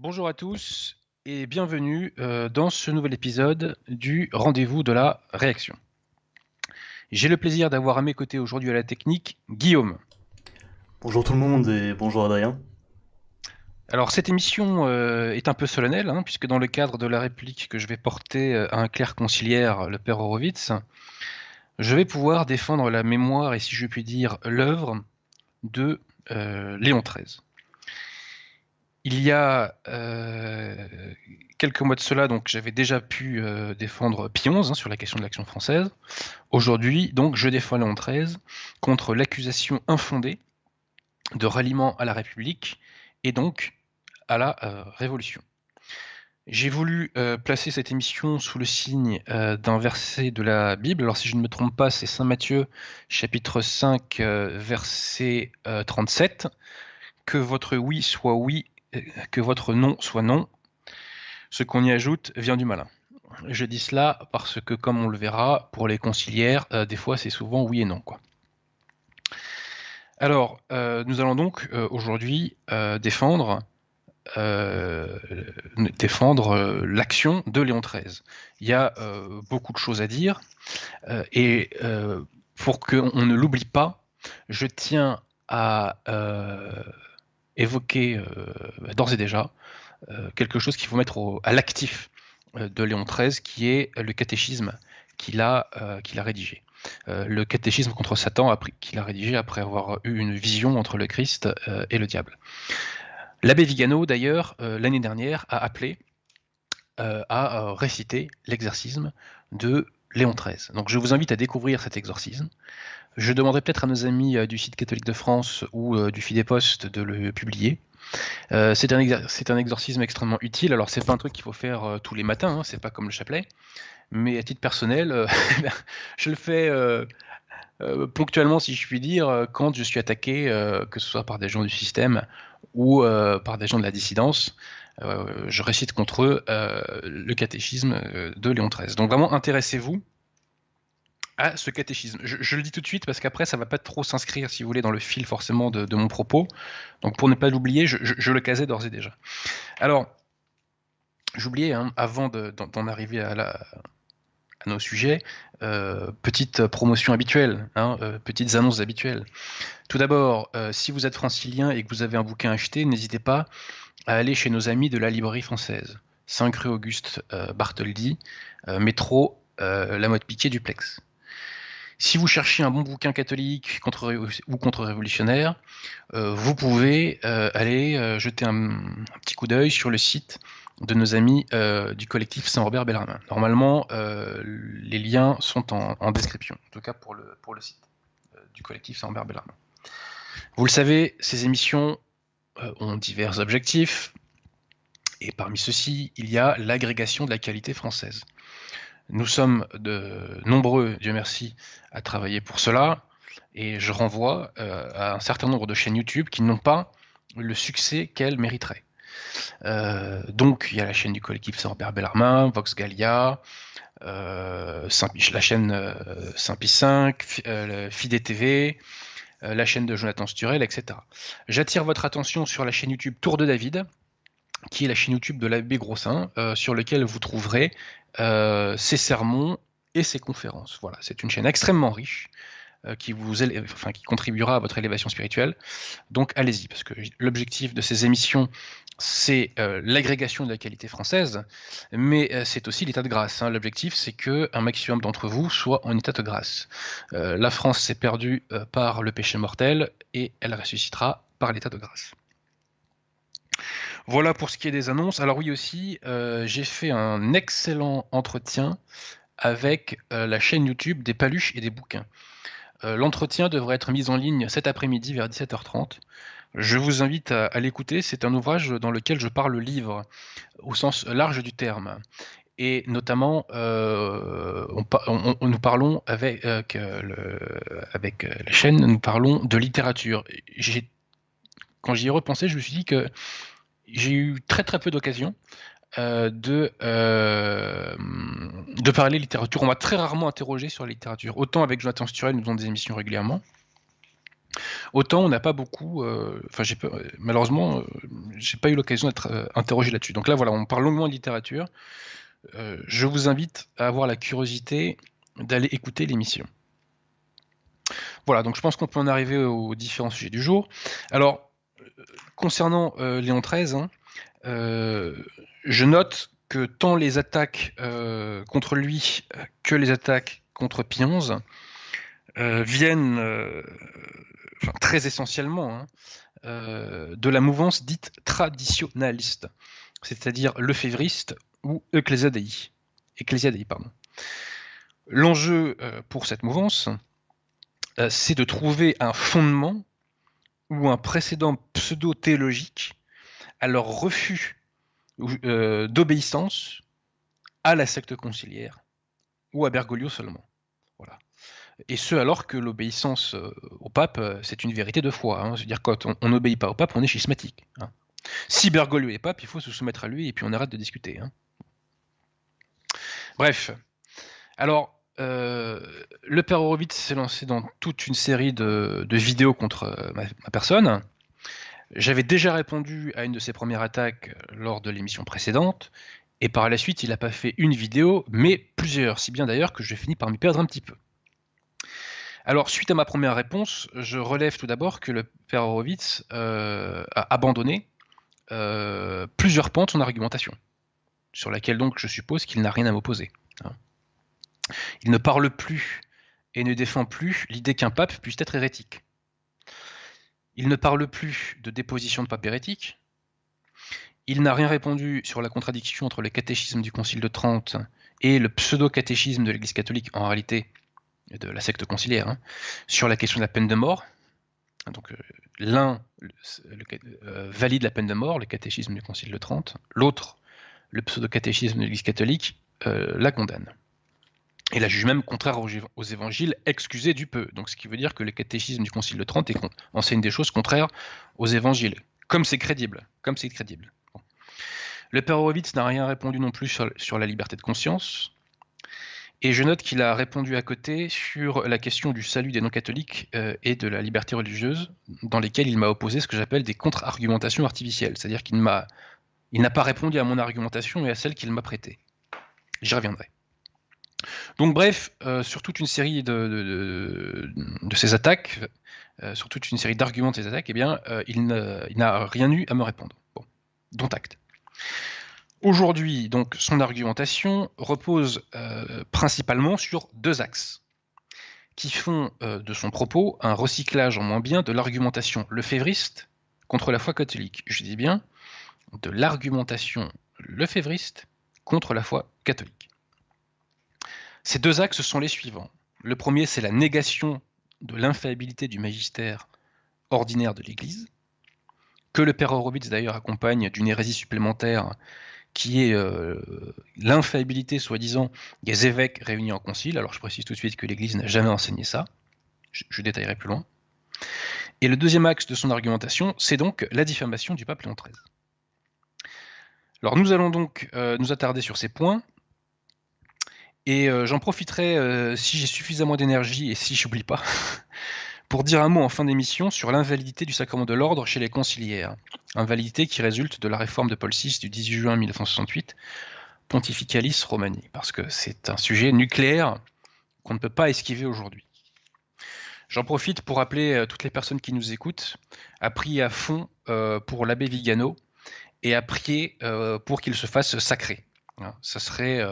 Bonjour à tous et bienvenue euh, dans ce nouvel épisode du Rendez-vous de la réaction. J'ai le plaisir d'avoir à mes côtés aujourd'hui à la technique Guillaume. Bonjour tout le monde et bonjour Adrien. Alors cette émission euh, est un peu solennelle, hein, puisque dans le cadre de la réplique que je vais porter euh, à un clerc conciliaire, le père Horowitz, je vais pouvoir défendre la mémoire et si je puis dire l'œuvre de Léon XIII. Il y a euh, quelques mois de cela, donc j'avais déjà pu euh, défendre Pie XI hein, sur la question de l'action française. Aujourd'hui, donc, je défends Léon XIII contre l'accusation infondée de ralliement à la République et donc à la euh, Révolution. J'ai voulu placer cette émission sous le signe d'un verset de la Bible. Alors si je ne me trompe pas, c'est Saint Matthieu, chapitre 5, verset 37. Que votre oui soit oui que votre nom soit non, ce qu'on y ajoute vient du malin. Je dis cela parce que, comme on le verra, pour les conciliaires, euh, des fois c'est souvent oui et non. Alors, euh, nous allons donc euh, aujourd'hui défendre, défendre l'action de Léon XIII. Il y a beaucoup de choses à dire, et pour qu'on ne l'oublie pas, je tiens à évoquer euh, d'ores et déjà euh, quelque chose qu'il faut mettre à l'actif euh, de Léon XIII, qui est le catéchisme qu'il a, qu'il a rédigé. le catéchisme contre Satan qu'il a rédigé après avoir eu une vision entre le Christ et le diable. L'abbé Vigano, d'ailleurs, l'année dernière, a appelé à réciter l'exorcisme de Léon XIII. Donc je vous invite à découvrir cet exorcisme. Je demanderai peut-être à nos amis euh, du site catholique de France ou euh, du Fidéposte de le publier. Euh, c'est un, exorcisme extrêmement utile. Alors, c'est pas un truc qu'il faut faire tous les matins, hein, c'est pas comme le chapelet. Mais à titre personnel, je le fais ponctuellement, si je puis dire, quand je suis attaqué, que ce soit par des gens du système ou par des gens de la dissidence. je récite contre eux le catéchisme de Léon XIII. Donc, vraiment, intéressez-vous à ce catéchisme. Je, le dis tout de suite parce qu'après, ça va pas trop s'inscrire, si vous voulez, dans le fil forcément de, mon propos. Donc pour ne pas l'oublier, je, le casais d'ores et déjà. Alors, j'oubliais, hein, avant d'en arriver à, nos sujets, euh, petite promotion habituelle, hein, euh, petites annonces habituelles. Tout d'abord, euh, si vous êtes francilien et que vous avez un bouquin acheté, n'hésitez pas à aller chez nos amis de la librairie française. 5 rue Auguste Bartholdi, métro La Mode Piquet Duplex. Si vous cherchez un bon bouquin catholique ou contre-révolutionnaire, euh, vous pouvez euh, aller euh, jeter un, petit coup d'œil sur le site de nos amis du collectif Saint-Robert Bellarmin. Normalement, les liens sont en, description, en tout cas pour le, pour le site du collectif Saint-Robert Bellarmin. Vous le savez, ces émissions ont divers objectifs, et parmi ceux-ci, il y a l'agrégation de la qualité française. Nous sommes de nombreux, Dieu merci, à travailler pour cela. Et je renvoie euh, à un certain nombre de chaînes YouTube qui n'ont pas le succès qu'elles mériteraient. Euh, donc, il y a la chaîne du collectif Saint-Robert Bellarmin, Vox Gallia, euh, la chaîne Saint-Pi 5, Fidé TV, la chaîne de Jonathan Sturel, etc. J'attire votre attention sur la chaîne YouTube Tour de David, qui est la chaîne YouTube de l'abbé Grossin, sur lequel vous trouverez euh, ses sermons et ses conférences. Voilà, c'est une chaîne extrêmement riche euh, qui, vous enfin, qui contribuera à votre élévation spirituelle. Donc allez-y, parce que l'objectif de ces émissions, c'est euh, l'agrégation de la qualité française, mais c'est aussi l'état de grâce. Hein. L'objectif, c'est que un maximum d'entre vous soit en état de grâce. la France s'est perdue par le péché mortel et elle ressuscitera par l'état de grâce. Voilà pour ce qui est des annonces. Alors oui aussi, euh, j'ai fait un excellent entretien avec euh, la chaîne YouTube des paluches et des bouquins. Euh, l'entretien devrait être mis en ligne cet après-midi vers 17h30. Je vous invite à, l'écouter. C'est un ouvrage dans lequel je parle livre au sens large du terme. Et notamment, nous parlons avec, avec la chaîne, nous parlons de littérature. Quand j'y ai repensé, je me suis dit que j'ai eu très très peu d'occasions euh, de, euh, de parler littérature. On m'a très rarement interrogé sur la littérature. Autant avec Jonathan Sturel, nous faisons des émissions régulièrement. Autant on n'a pas beaucoup, enfin j'ai malheureusement, j'ai pas eu l'occasion d'être interrogé là-dessus. Donc là voilà, on parle longuement de littérature. je vous invite à avoir la curiosité d'aller écouter l'émission. Voilà, donc je pense qu'on peut en arriver aux différents sujets du jour. Alors, concernant Léon XIII, hein, je note que tant les attaques euh, contre lui que les attaques contre Pie XI euh, viennent euh, très essentiellement hein, de la mouvance dite traditionnaliste, c'est-à-dire lefévriste ou ecclésiadei. pardon. L'enjeu pour cette mouvance, c'est de trouver un fondement ou un précédent pseudo-théologique à leur refus euh, d'obéissance à la secte conciliaire ou à Bergoglio seulement. Voilà. Et ce, alors que l'obéissance euh, au pape, euh, c'est une vérité de foi. Hein. C'est-à-dire quand on n'obéit pas au pape, on est schismatique. Hein. Si Bergoglio est pape, il faut se soumettre à lui et puis on arrête de discuter. Hein. Bref. Alors, le père Horowitz s'est lancé dans toute une série de, vidéos contre ma, personne. J'avais déjà répondu à une de ses premières attaques euh, lors de l'émission précédente, et par la suite, il n'a pas fait une vidéo, mais plusieurs, si bien d'ailleurs que je finis par m'y perdre un petit peu. Alors, suite à ma première réponse, je relève tout d'abord que le père Horowitz euh, a abandonné euh, plusieurs pans de son argumentation, sur laquelle donc je suppose qu'il n'a rien à m'opposer. Hein. Il ne parle plus et ne défend plus l'idée qu'un pape puisse être hérétique. Il ne parle plus de déposition de pape hérétique. Il n'a rien répondu sur la contradiction entre le catéchisme du Concile de Trente et le pseudo-catéchisme de l'Église catholique, en réalité de la secte conciliaire, hein, sur la question de la peine de mort. Donc euh, l'un euh, valide la peine de mort, le catéchisme du Concile de Trente, l'autre, le pseudo-catéchisme de l'Église catholique, euh, la condamne. Et la juge même contraire aux, évangiles, excusé du peu. Donc ce qui veut dire que le catéchisme du Concile de Trente enseigne des choses contraires aux évangiles. Comme c'est crédible. Comme c'est crédible. Le père Horowitz n'a rien répondu non plus sur, la liberté de conscience. Et je note qu'il a répondu à côté sur la question du salut des non-catholiques euh, et de la liberté religieuse, dans lesquelles il m'a opposé ce que j'appelle des contre-argumentations artificielles. C'est-à-dire qu'il n'a pas répondu à mon argumentation et à celle qu'il m'a prêtée. J'y reviendrai. Donc bref, euh, sur toute une série de, ces attaques, euh, sur toute une série d'arguments de ces attaques, eh bien, euh, il n'a rien eu à me répondre. Bon, dont acte. Aujourd'hui, donc, son argumentation repose principalement sur deux axes qui font de son propos un recyclage en moins bien de l'argumentation lefévriste contre la foi catholique. Je dis bien de l'argumentation lefévriste contre la foi catholique. Ces deux axes sont les suivants. Le premier, c'est la négation de l'infaillibilité du magistère ordinaire de l'Église, que le père Horowitz d'ailleurs accompagne d'une hérésie supplémentaire qui est euh, l'infaillibilité, soi-disant, des évêques réunis en concile. Alors je précise tout de suite que l'Église n'a jamais enseigné ça. Je, détaillerai plus loin. Et le deuxième axe de son argumentation, c'est donc la diffamation du pape Léon XIII. Alors nous allons donc euh, nous attarder sur ces points et euh, j'en profiterai, euh, si j'ai suffisamment d'énergie et si j'oublie pas, pour dire un mot en fin d'émission sur l'invalidité du sacrement de l'ordre chez les conciliaires. Invalidité qui résulte de la réforme de Paul VI du 18 juin 1968, Pontificalis Romani, parce que c'est un sujet nucléaire qu'on ne peut pas esquiver aujourd'hui. J'en profite pour rappeler à toutes les personnes qui nous écoutent à prier à fond euh, pour l'abbé Vigano et à prier pour qu'il se fasse sacrer. Hein, ça serait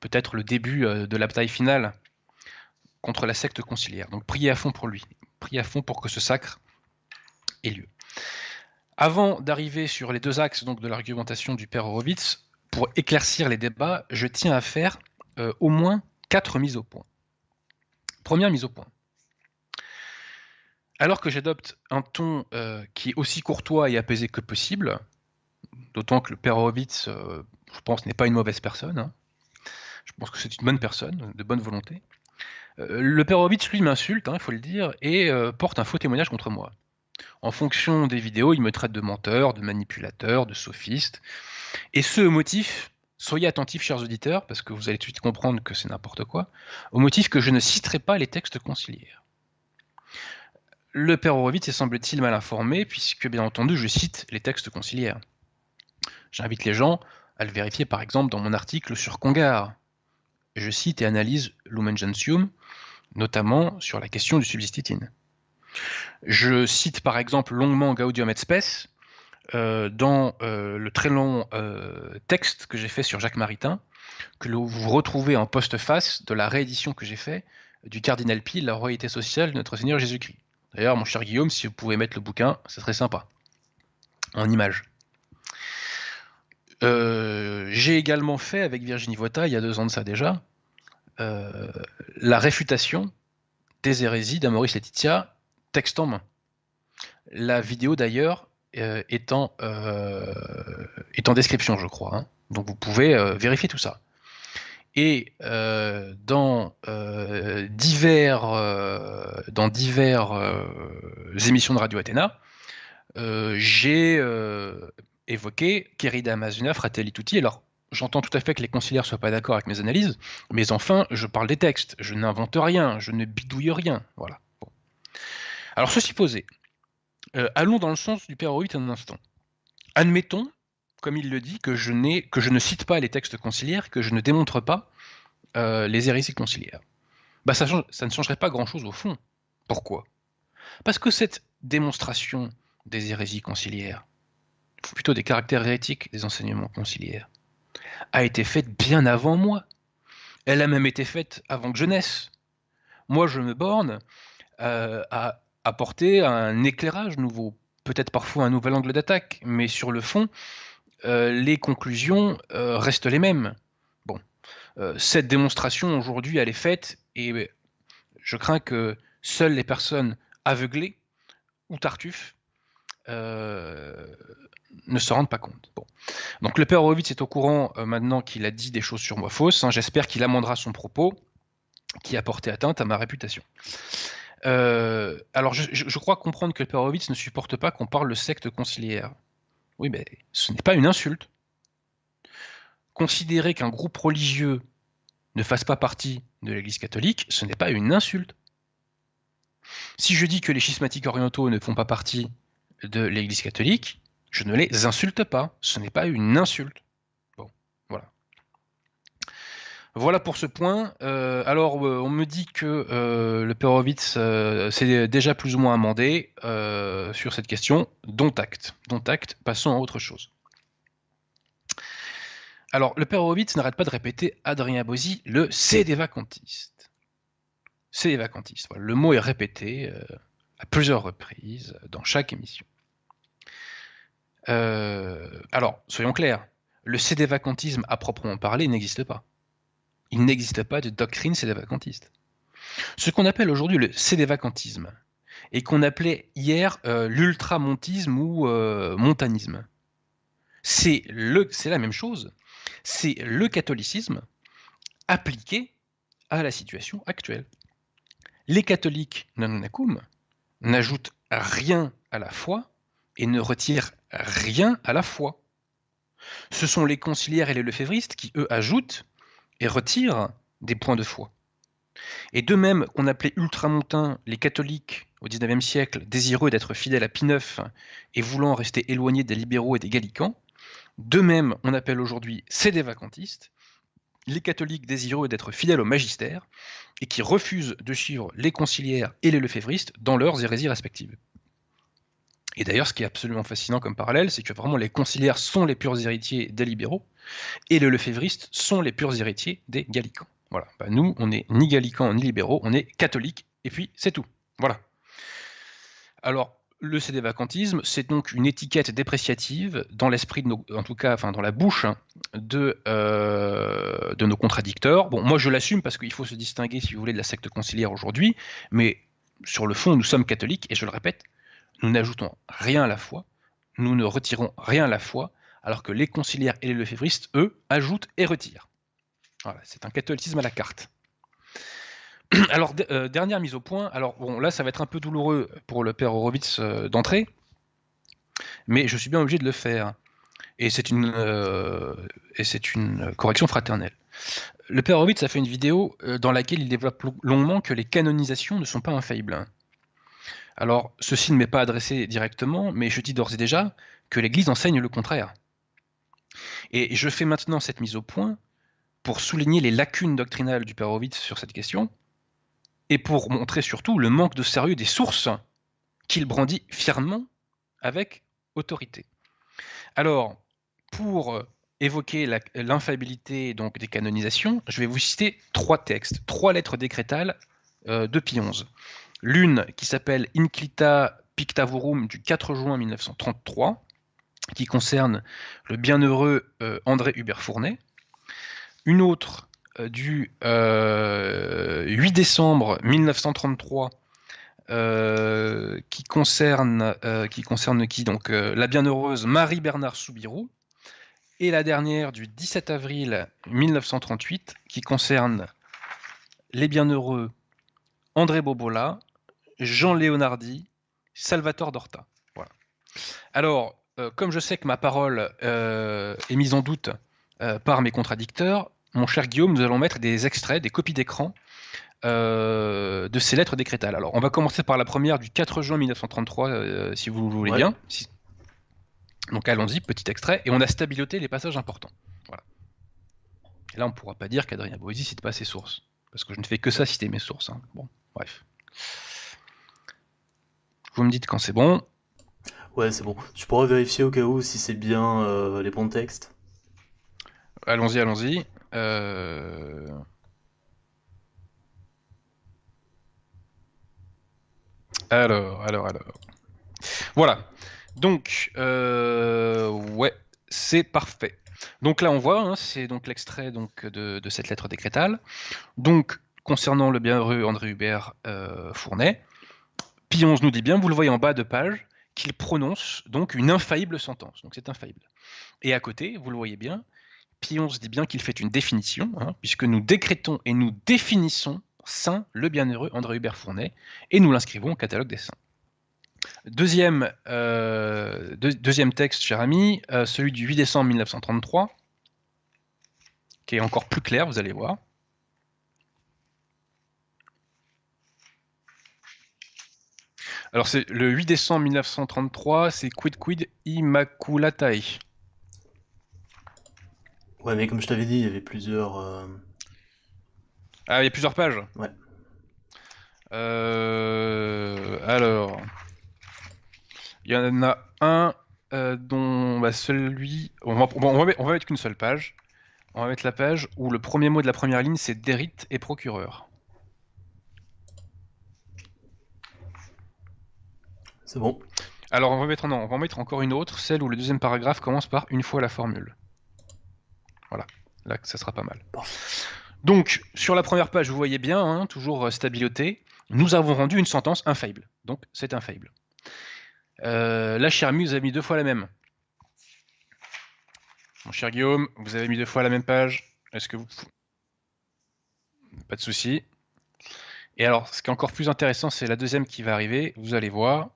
peut-être le début euh, de la bataille finale contre la secte conciliaire. Donc priez à fond pour lui, priez à fond pour que ce sacre ait lieu. Avant d'arriver sur les deux axes donc, de l'argumentation du père Horowitz, pour éclaircir les débats, je tiens à faire euh, au moins quatre mises au point. Première mise au point. Alors que j'adopte un ton euh, qui est aussi courtois et apaisé que possible, d'autant que le père Horowitz, je pense, n'est pas une mauvaise personne, hein, je pense que c'est une bonne personne, de bonne volonté. Euh, le père Horowitz, lui, m'insulte, hein, il faut le dire, et euh, porte un faux témoignage contre moi. En fonction des vidéos, il me traite de menteur, de manipulateur, de sophiste. Et ce motif, soyez attentifs, chers auditeurs, parce que vous allez tout de suite comprendre que c'est n'importe quoi, au motif que je ne citerai pas les textes conciliaires. le père Horowitz est semble-t-il mal informé, puisque bien entendu, je cite les textes conciliaires. J'invite les gens à le vérifier par exemple dans mon article sur Congar. Je cite et analyse Lumen Gentium, notamment sur la question du subsistitine. Je cite par exemple longuement Gaudium et Spes euh, dans euh, le très long euh, texte que j'ai fait sur Jacques Maritain, que vous retrouvez en post-face de la réédition que j'ai fait du Cardinal Pie, La royauté sociale de notre Seigneur Jésus-Christ. D'ailleurs, mon cher Guillaume, si vous pouvez mettre le bouquin, ce serait sympa, en image. j'ai également fait avec Virginie Vota, il y a deux ans de ça déjà, la réfutation des hérésies d'Amoris Laetitia, texte en main. La vidéo d'ailleurs euh, est, en, euh, est, en, description, je crois. Hein. Donc vous pouvez euh, vérifier tout ça. Et dans divers, dans divers émissions de Radio Athéna, j'ai évoqué Querida Amazuna Fratelli Tutti. Alors, j'entends tout à fait que les conciliaires soient pas d'accord avec mes analyses, mais enfin, je parle des textes, je n'invente rien, je ne bidouille rien. Voilà. Alors, ceci posé, euh, allons dans le sens du Père Horowitz un instant. Admettons, comme il le dit, que je, que je ne cite pas les textes conciliaires, que je ne démontre pas euh, les hérésies conciliaires. Bah, ça, ça ne changerait pas grand-chose au fond. Pourquoi? Parce que cette démonstration des hérésies conciliaires, plutôt des caractères hérétiques des enseignements conciliaires, a été faite bien avant moi. Elle a même été faite avant que je naisse. Moi, je me borne euh, à apporter un éclairage nouveau, peut-être parfois un nouvel angle d'attaque, mais sur le fond, euh, les conclusions euh, restent les mêmes. Bon, cette démonstration aujourd'hui, elle est faite et je crains que seules les personnes aveuglées ou tartuffes ne se rendent pas compte. Bon. Donc le père Horowitz est au courant maintenant qu'il a dit des choses sur moi fausses. Hein. J'espère qu'il amendera son propos qui a porté atteinte à ma réputation. Euh, alors, je, crois comprendre que Perovitz ne supporte pas qu'on parle de secte conciliaire. Oui, mais ce n'est pas une insulte. Considérer qu'un groupe religieux ne fasse pas partie de l'Église catholique, ce n'est pas une insulte. Si je dis que les schismatiques orientaux ne font pas partie de l'Église catholique, je ne les insulte pas. Ce n'est pas une insulte. Voilà pour ce point. Euh, alors, euh, on me dit que euh, le Perovitz s'est déjà plus ou moins amendé sur cette question, dont acte. Dont acte, passons à autre chose. Alors, le Perovitz n'arrête pas de répéter Adrien Bozzi, le c'est des vacantistes. C'est des vacantistes. le mot est répété à plusieurs reprises dans chaque émission. Alors, soyons clairs, le cédévacantisme à proprement parler n'existe pas il n'existe pas de doctrine sédévacantiste. Ce qu'on appelle aujourd'hui le sédévacantisme, et qu'on appelait hier euh, l'ultramontisme ou euh, montanisme, c'est la même chose, c'est le catholicisme appliqué à la situation actuelle. Les catholiques nanonacum n'ajoutent rien à la foi et ne retirent rien à la foi. Ce sont les conciliaires et les lefévristes qui, eux, ajoutent et retire des points de foi. Et de même qu'on appelait ultramontains les catholiques au XIXe siècle, désireux d'être fidèles à Pie et voulant rester éloignés des libéraux et des gallicans, de même on appelle aujourd'hui des vacantistes les catholiques désireux d'être fidèles au magistère et qui refusent de suivre les conciliaires et les lefévristes dans leurs hérésies respectives. Et d'ailleurs, ce qui est absolument fascinant comme parallèle, c'est que vraiment les conciliaires sont les purs héritiers des libéraux, et les lefévristes sont les purs héritiers des gallicans. Voilà. Bah, nous, on n'est ni gallicans ni libéraux, on est catholiques, et puis c'est tout. Voilà. Alors, le cédévacantisme, c'est donc une étiquette dépréciative dans l'esprit de nos, en tout cas, enfin dans la bouche hein, de, euh, de nos contradicteurs. Bon, moi je l'assume parce qu'il faut se distinguer, si vous voulez, de la secte conciliaire aujourd'hui, mais sur le fond, nous sommes catholiques, et je le répète, nous n'ajoutons rien à la foi, nous ne retirons rien à la foi, alors que les conciliaires et les lefévristes, eux, ajoutent et retirent. Voilà, c'est un catholicisme à la carte. Alors, euh, dernière mise au point. Alors, bon, là, ça va être un peu douloureux pour le père Horowitz euh, d'entrée, mais je suis bien obligé de le faire. Et c'est une, euh, et c'est une correction fraternelle. Le père Horowitz a fait une vidéo dans laquelle il développe longuement que les canonisations ne sont pas infaillibles. Alors, ceci ne m'est pas adressé directement, mais je dis d'ores et déjà que l'Église enseigne le contraire. Et je fais maintenant cette mise au point pour souligner les lacunes doctrinales du Père Horowitz sur cette question, et pour montrer surtout le manque de sérieux des sources qu'il brandit fièrement avec autorité. Alors, pour évoquer l'infaillibilité des canonisations, je vais vous citer trois textes, trois lettres décrétales euh, de Pie XI. L'une qui s'appelle Inclita Pictavorum du 4 juin 1933, qui concerne le bienheureux euh, André Hubert Fournet. Une autre du 8 décembre 1933 euh, qui concerne euh, qui concerne euh, la bienheureuse Marie Bernard Soubirou et la dernière du 17 avril 1938 qui concerne les bienheureux André Bobola, Jean Léonardi, Salvatore Dorta. Voilà. Alors, comme je sais que ma parole est mise en doute par mes contradicteurs, mon cher Guillaume, nous allons mettre des extraits, des copies d'écran euh, de ces lettres décrétales. Alors, on va commencer par la première du 4 juin 1933, euh, si vous voulez bien. Donc, allons-y, petit extrait, et on a stabiloté les passages importants. Voilà. Et là, on ne pourra pas dire qu'Adrien Boisy cite pas ses sources, parce que je ne fais que ça citer mes sources. Hein. Bon, bref. Vous me dites quand c'est bon. Ouais, c'est bon. Tu pourras vérifier au cas où si c'est bien euh, les bons textes. Allons-y, allons-y. Euh... Alors, alors, alors. Voilà. Donc, euh, ouais, c'est parfait. Donc là, on voit, hein, c'est donc l'extrait donc de, cette lettre décrétale. Donc, concernant le bienheureux André Hubert euh, Fournet, Pionze nous dit bien, vous le voyez en bas de page, qu'il prononce donc une infaillible sentence. Donc c'est infaillible. Et à côté, vous le voyez bien, Pionze dit bien qu'il fait une définition, hein, puisque nous décrétons et nous définissons saint le bienheureux André Hubert Fournet, et nous l'inscrivons au catalogue des saints. Deuxième, euh, texte, cher ami, euh, celui du 8 décembre 1933, qui est encore plus clair, vous allez voir. Alors c'est le 8 décembre 1933, c'est Quid Quid Immaculatae. Ouais, mais comme je t'avais dit, il y avait plusieurs. Euh, ah, il y a plusieurs pages Ouais. Euh, alors, il y en a un euh, dont bah, celui. On va, on, va, mettre qu'une seule page. On va mettre la page où le premier mot de la première ligne c'est dérite et procureur. C'est bon. Alors on va mettre non, on va mettre encore une autre, celle où le deuxième paragraphe commence par une fois la formule. Voilà, là ça sera pas mal. Donc, sur la première page, vous voyez bien, hein, toujours euh, stabiloté, nous avons rendu une sentence infaillible. Donc, c'est infaillible. Euh, là, cher ami, vous avez mis deux fois la même. Mon cher Guillaume, vous avez mis deux fois la même page. Est-ce que vous... Pas de souci. Et alors, ce qui est encore plus intéressant, c'est la deuxième qui va arriver. Vous allez voir.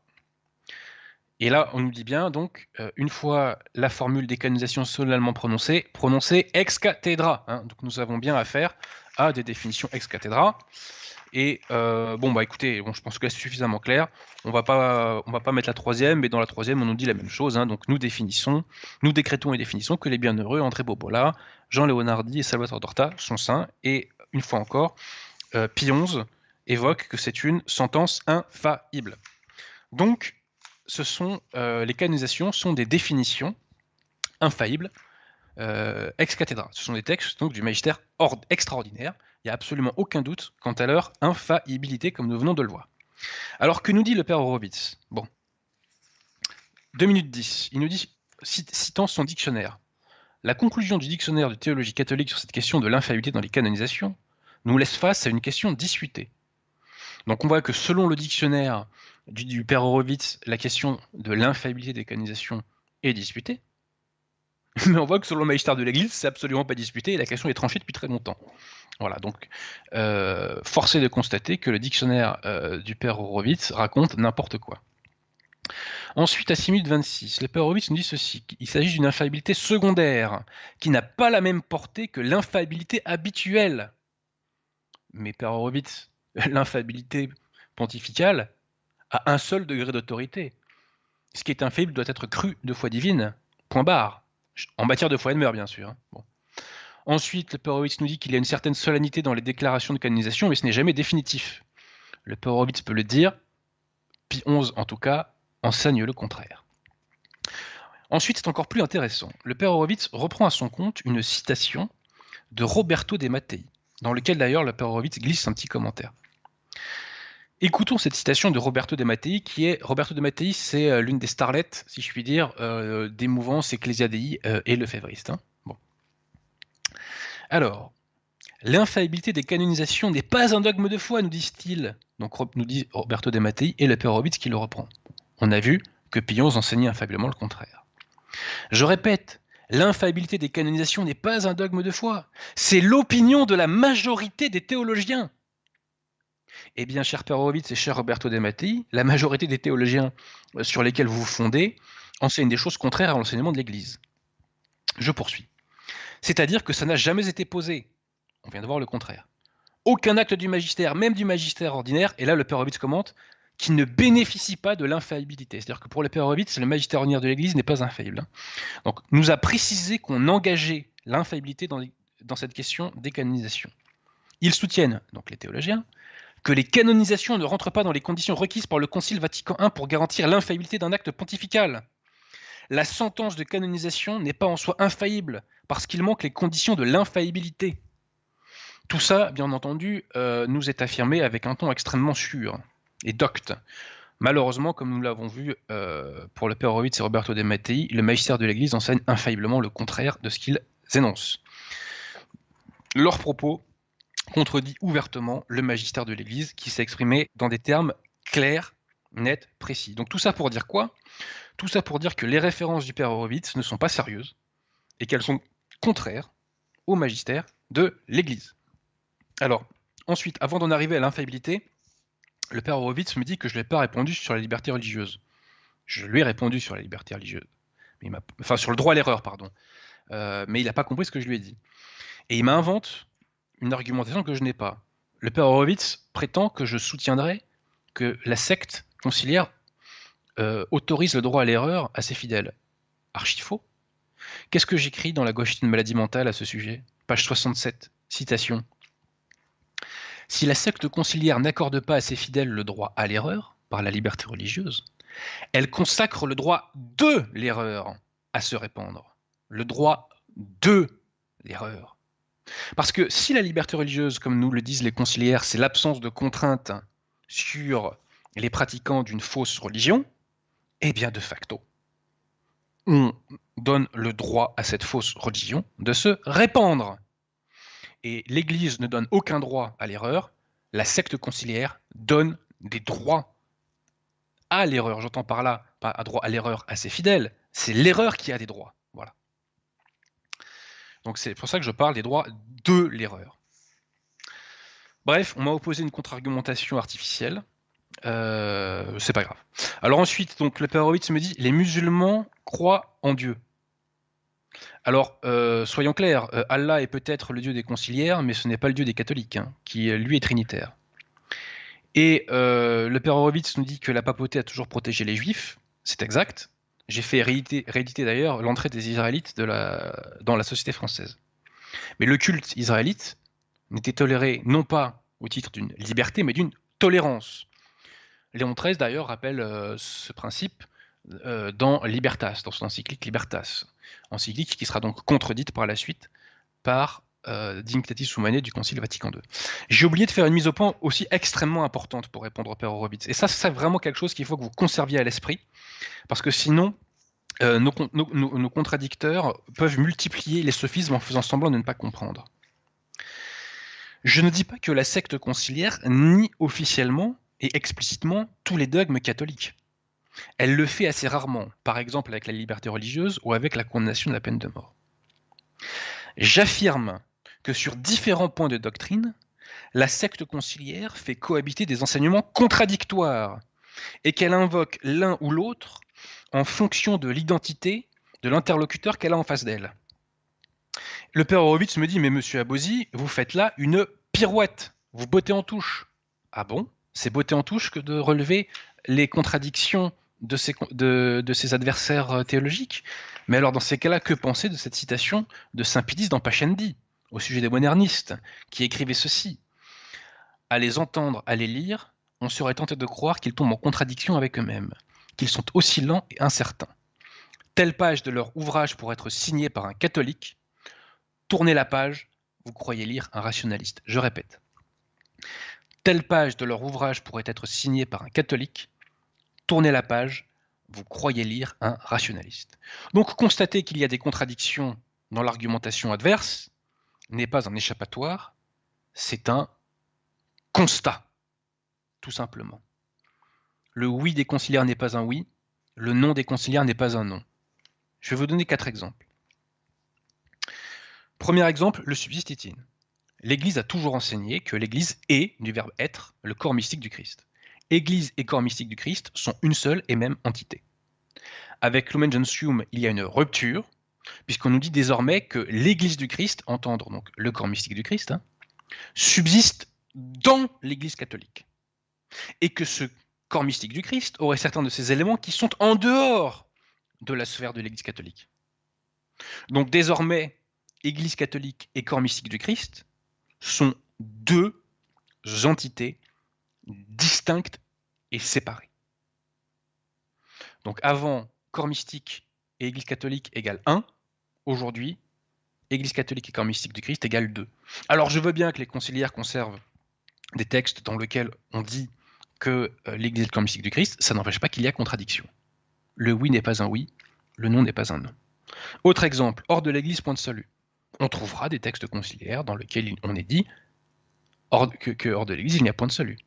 Et là, on nous dit bien, donc, euh, une fois la formule des canonisations solennellement prononcée, prononcée ex cathedra. Hein. donc, nous avons bien affaire à des définitions ex cathedra. Et euh, bon, bah écoutez, bon, je pense que c'est suffisamment clair. On va pas, va pas mettre la troisième, mais dans la troisième, on nous dit la même chose. Hein. donc, nous définissons, nous décrétons et définissons que les bienheureux André Bobola, Jean Leonardi et Salvatore Dorta sont saints. Et une fois encore, euh, évoque que c'est une sentence infaillible. Donc, ce sont euh, les canonisations sont des définitions infaillibles euh, ex cathedra. Ce sont des textes donc du magistère extraordinaire. Il n'y a absolument aucun doute quant à leur infaillibilité, comme nous venons de le voir. Alors que nous dit le père Horowitz? Bon, 2 minutes 10. Il nous dit, citant son dictionnaire, la conclusion du dictionnaire de théologie catholique sur cette question de l'infaillibilité dans les canonisations nous laisse face à une question disputée. Donc on voit que selon le dictionnaire du, père Horowitz, la question de l'infaillibilité des canonisations est disputée. Mais on voit que selon le magistère de l'Église, c'est absolument pas disputé et la question est tranchée depuis très longtemps. Voilà, donc euh, forcé de constater que le dictionnaire euh, du père Horowitz raconte n'importe quoi. Ensuite, à 6 minutes 26, le père Horowitz nous dit ceci il s'agit d'une infaillibilité secondaire qui n'a pas la même portée que l'infaillibilité habituelle. Mais père Horowitz, l'infaillibilité pontificale à un seul degré d'autorité. Ce qui est infaillible doit être cru de foi divine. Point barre. En matière de foi et de bien sûr. Hein. Ensuite, le Père nous dit qu'il y a une certaine solennité dans les déclarations de canonisation, mais ce n'est jamais définitif. Le Père peut le dire, Pi 11 en tout cas, enseigne le contraire. Ensuite, c'est encore plus intéressant. Le Père Horowitz reprend à son compte une citation de Roberto de Mattei, dans lequel d'ailleurs le Père Horowitz glisse un petit commentaire. Écoutons cette citation de Roberto de Mattei, qui est Roberto de Mattei, c'est euh, l'une des starlettes, si je puis dire, euh, des mouvances Ecclesia Dei euh, et le févriste. Hein. Bon. Alors, l'infaillibilité des canonisations n'est pas un dogme de foi, nous disent-ils. Donc nous dit Roberto de Mattei et le Père Horowitz qui le reprend. On a vu que Pillon enseignait infailliblement le contraire. Je répète, l'infaillibilité des canonisations n'est pas un dogme de foi, c'est l'opinion de la majorité des théologiens. Eh bien, cher Père Horowitz et cher Roberto De Matti, la majorité des théologiens euh, sur lesquels vous vous fondez enseignent des choses contraires à l'enseignement de l'Église. Je poursuis. C'est-à-dire que ça n'a jamais été posé. On vient de voir le contraire. Aucun acte du magistère, même du magistère ordinaire, et là le Père Horowitz commente, qui ne bénéficie pas de l'infaillibilité. C'est-à-dire que pour le Père le magistère ordinaire de l'Église n'est pas infaillible. Hein. Donc, nous a précisé qu'on engageait l'infaillibilité dans, dans cette question des canonisations. Ils soutiennent, donc les théologiens, que les canonisations ne rentrent pas dans les conditions requises par le Concile Vatican I pour garantir l'infaillibilité d'un acte pontifical. La sentence de canonisation n'est pas en soi infaillible, parce qu'il manque les conditions de l'infaillibilité. Tout ça, bien entendu, euh, nous est affirmé avec un ton extrêmement sûr et docte. Malheureusement, comme nous l'avons vu euh, pour le Père Horowitz et Roberto de Mattei, le magistère de l'Église enseigne infailliblement le contraire de ce qu'ils énoncent. Leurs propos contredit ouvertement le magistère de l'Église qui s'est exprimé dans des termes clairs, nets, précis. Donc tout ça pour dire quoi? Tout ça pour dire que les références du Père Horowitz ne sont pas sérieuses et qu'elles sont contraires au magistère de l'Église. Alors, ensuite, avant d'en arriver à l'infaillibilité, le Père Horowitz me dit que je ne lui ai pas répondu sur la liberté religieuse. Je lui ai répondu sur la liberté religieuse. Mais enfin, sur le droit à l'erreur, pardon. Euh, mais il n'a pas compris ce que je lui ai dit. Et il m'invente une argumentation que je n'ai pas. Le père Horowitz prétend que je soutiendrai que la secte conciliaire euh, autorise le droit à l'erreur à ses fidèles. Archi faux. Qu'est-ce que j'écris dans La gauche d'une maladie mentale à ce sujet? Page 67, citation. Si la secte conciliaire n'accorde pas à ses fidèles le droit à l'erreur, par la liberté religieuse, elle consacre le droit de l'erreur à se répandre. Le droit de l'erreur. Parce que si la liberté religieuse, comme nous le disent les conciliaires, c'est l'absence de contraintes sur les pratiquants d'une fausse religion, eh bien de facto, on donne le droit à cette fausse religion de se répandre. Et l'Église ne donne aucun droit à l'erreur, la secte conciliaire donne des droits à l'erreur. J'entends par là pas un droit à l'erreur à ses fidèles, c'est l'erreur qui a des droits. Donc c'est pour ça que je parle des droits de l'erreur. Bref, on m'a opposé une contre-argumentation artificielle. Euh, c'est pas grave. Alors ensuite, donc le Père me dit les musulmans croient en Dieu. Alors, euh, soyons clairs, euh, Allah est peut-être le Dieu des conciliaires, mais ce n'est pas le Dieu des catholiques, hein, qui lui est trinitaire. Et le Père Horowitz nous dit que la papauté a toujours protégé les juifs, c'est exact, j'ai fait rééditer, d'ailleurs l'entrée des Israélites dans la société française. Mais le culte israélite n'était toléré non pas au titre d'une liberté, mais d'une tolérance. Léon XIII d'ailleurs rappelle euh, ce principe euh, dans Libertas, dans son encyclique Libertas, encyclique qui sera donc contredite par la suite par euh, Dignitatis Humanae du Concile Vatican II. J'ai oublié de faire une mise au point aussi extrêmement importante pour répondre au Père Horowitz. Et ça, c'est vraiment quelque chose qu'il faut que vous conserviez à l'esprit, parce que sinon, euh, nos, contradicteurs peuvent multiplier les sophismes en faisant semblant de ne pas comprendre. Je ne dis pas que la secte conciliaire nie officiellement et explicitement tous les dogmes catholiques. Elle le fait assez rarement, par exemple avec la liberté religieuse ou avec la condamnation de la peine de mort. J'affirme que sur différents points de doctrine, la secte conciliaire fait cohabiter des enseignements contradictoires et qu'elle invoque l'un ou l'autre en fonction de l'identité de l'interlocuteur qu'elle a en face d'elle. Le père Horowitz me dit Mais monsieur Abosi, vous faites là une pirouette, vous bottez en touche. Ah bon? C'est botter en touche que de relever les contradictions de ses, adversaires euh, théologiques? Mais alors, dans ces cas-là, que penser de cette citation de Saint Pidis dans Pachendi, au sujet des modernistes, qui écrivait ceci À les entendre, à les lire, on serait tenté de croire qu'ils tombent en contradiction avec eux-mêmes, qu'ils sont aussi lents et incertains. Telle page de leur ouvrage pour être signée par un catholique, tournez la page, vous croyez lire un rationaliste. Je répète. Telle page de leur ouvrage pourrait être signée par un catholique, tournez la page, vous croyez lire un rationaliste. Donc constater qu'il y a des contradictions dans l'argumentation adverse n'est pas un échappatoire, c'est un constat, tout simplement. Le oui des conciliaires n'est pas un oui, le non des conciliaires n'est pas un non. Je vais vous donner quatre exemples. Premier exemple, le subsistitine. L'Église a toujours enseigné que l'Église est, du verbe être, le corps mystique du Christ. Église et corps mystique du Christ sont une seule et même entité. Avec Lumen Gentium, il y a une rupture, puisqu'on nous dit désormais que l'Église du Christ, entendre donc le corps mystique du Christ, hein, subsiste dans l'Église catholique. Et que ce corps mystique du Christ aurait certains de ces éléments qui sont en dehors de la sphère de l'Église catholique. Donc désormais, Église catholique et corps mystique du Christ sont deux entités distinctes et séparées. Donc avant, corps mystique et Église catholique égale 1. Aujourd'hui, Église catholique et corps mystique du Christ égale 2. Alors je veux bien que les conciliaires conservent des textes dans lesquels on dit que euh, l'Église est le mystique du Christ, ça n'empêche pas qu'il y a contradiction. Le oui n'est pas un oui, le non n'est pas un non. Autre exemple, hors de l'Église, point de salut. On trouvera des textes conciliaires dans lesquels on est dit que hors de l'Église, il n'y a point de salut.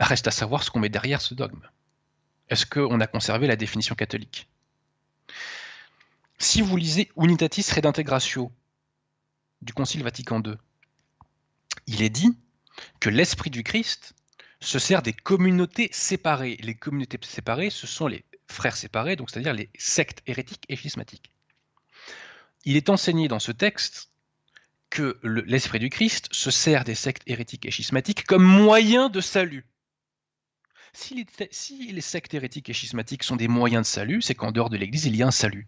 Reste à savoir ce qu'on met derrière ce dogme. Est-ce qu'on a conservé la définition catholique? Si vous lisez Unitatis Redintegratio du Concile Vatican II, il est dit que l'esprit du Christ se sert des communautés séparées. Les communautés séparées, ce sont les frères séparés, donc c'est-à-dire les sectes hérétiques et schismatiques. Il est enseigné dans ce texte que l'esprit du Christ se sert des sectes hérétiques et schismatiques comme moyen de salut. Si les, sectes hérétiques et schismatiques sont des moyens de salut, c'est qu'en dehors de l'Église, il y a un salut.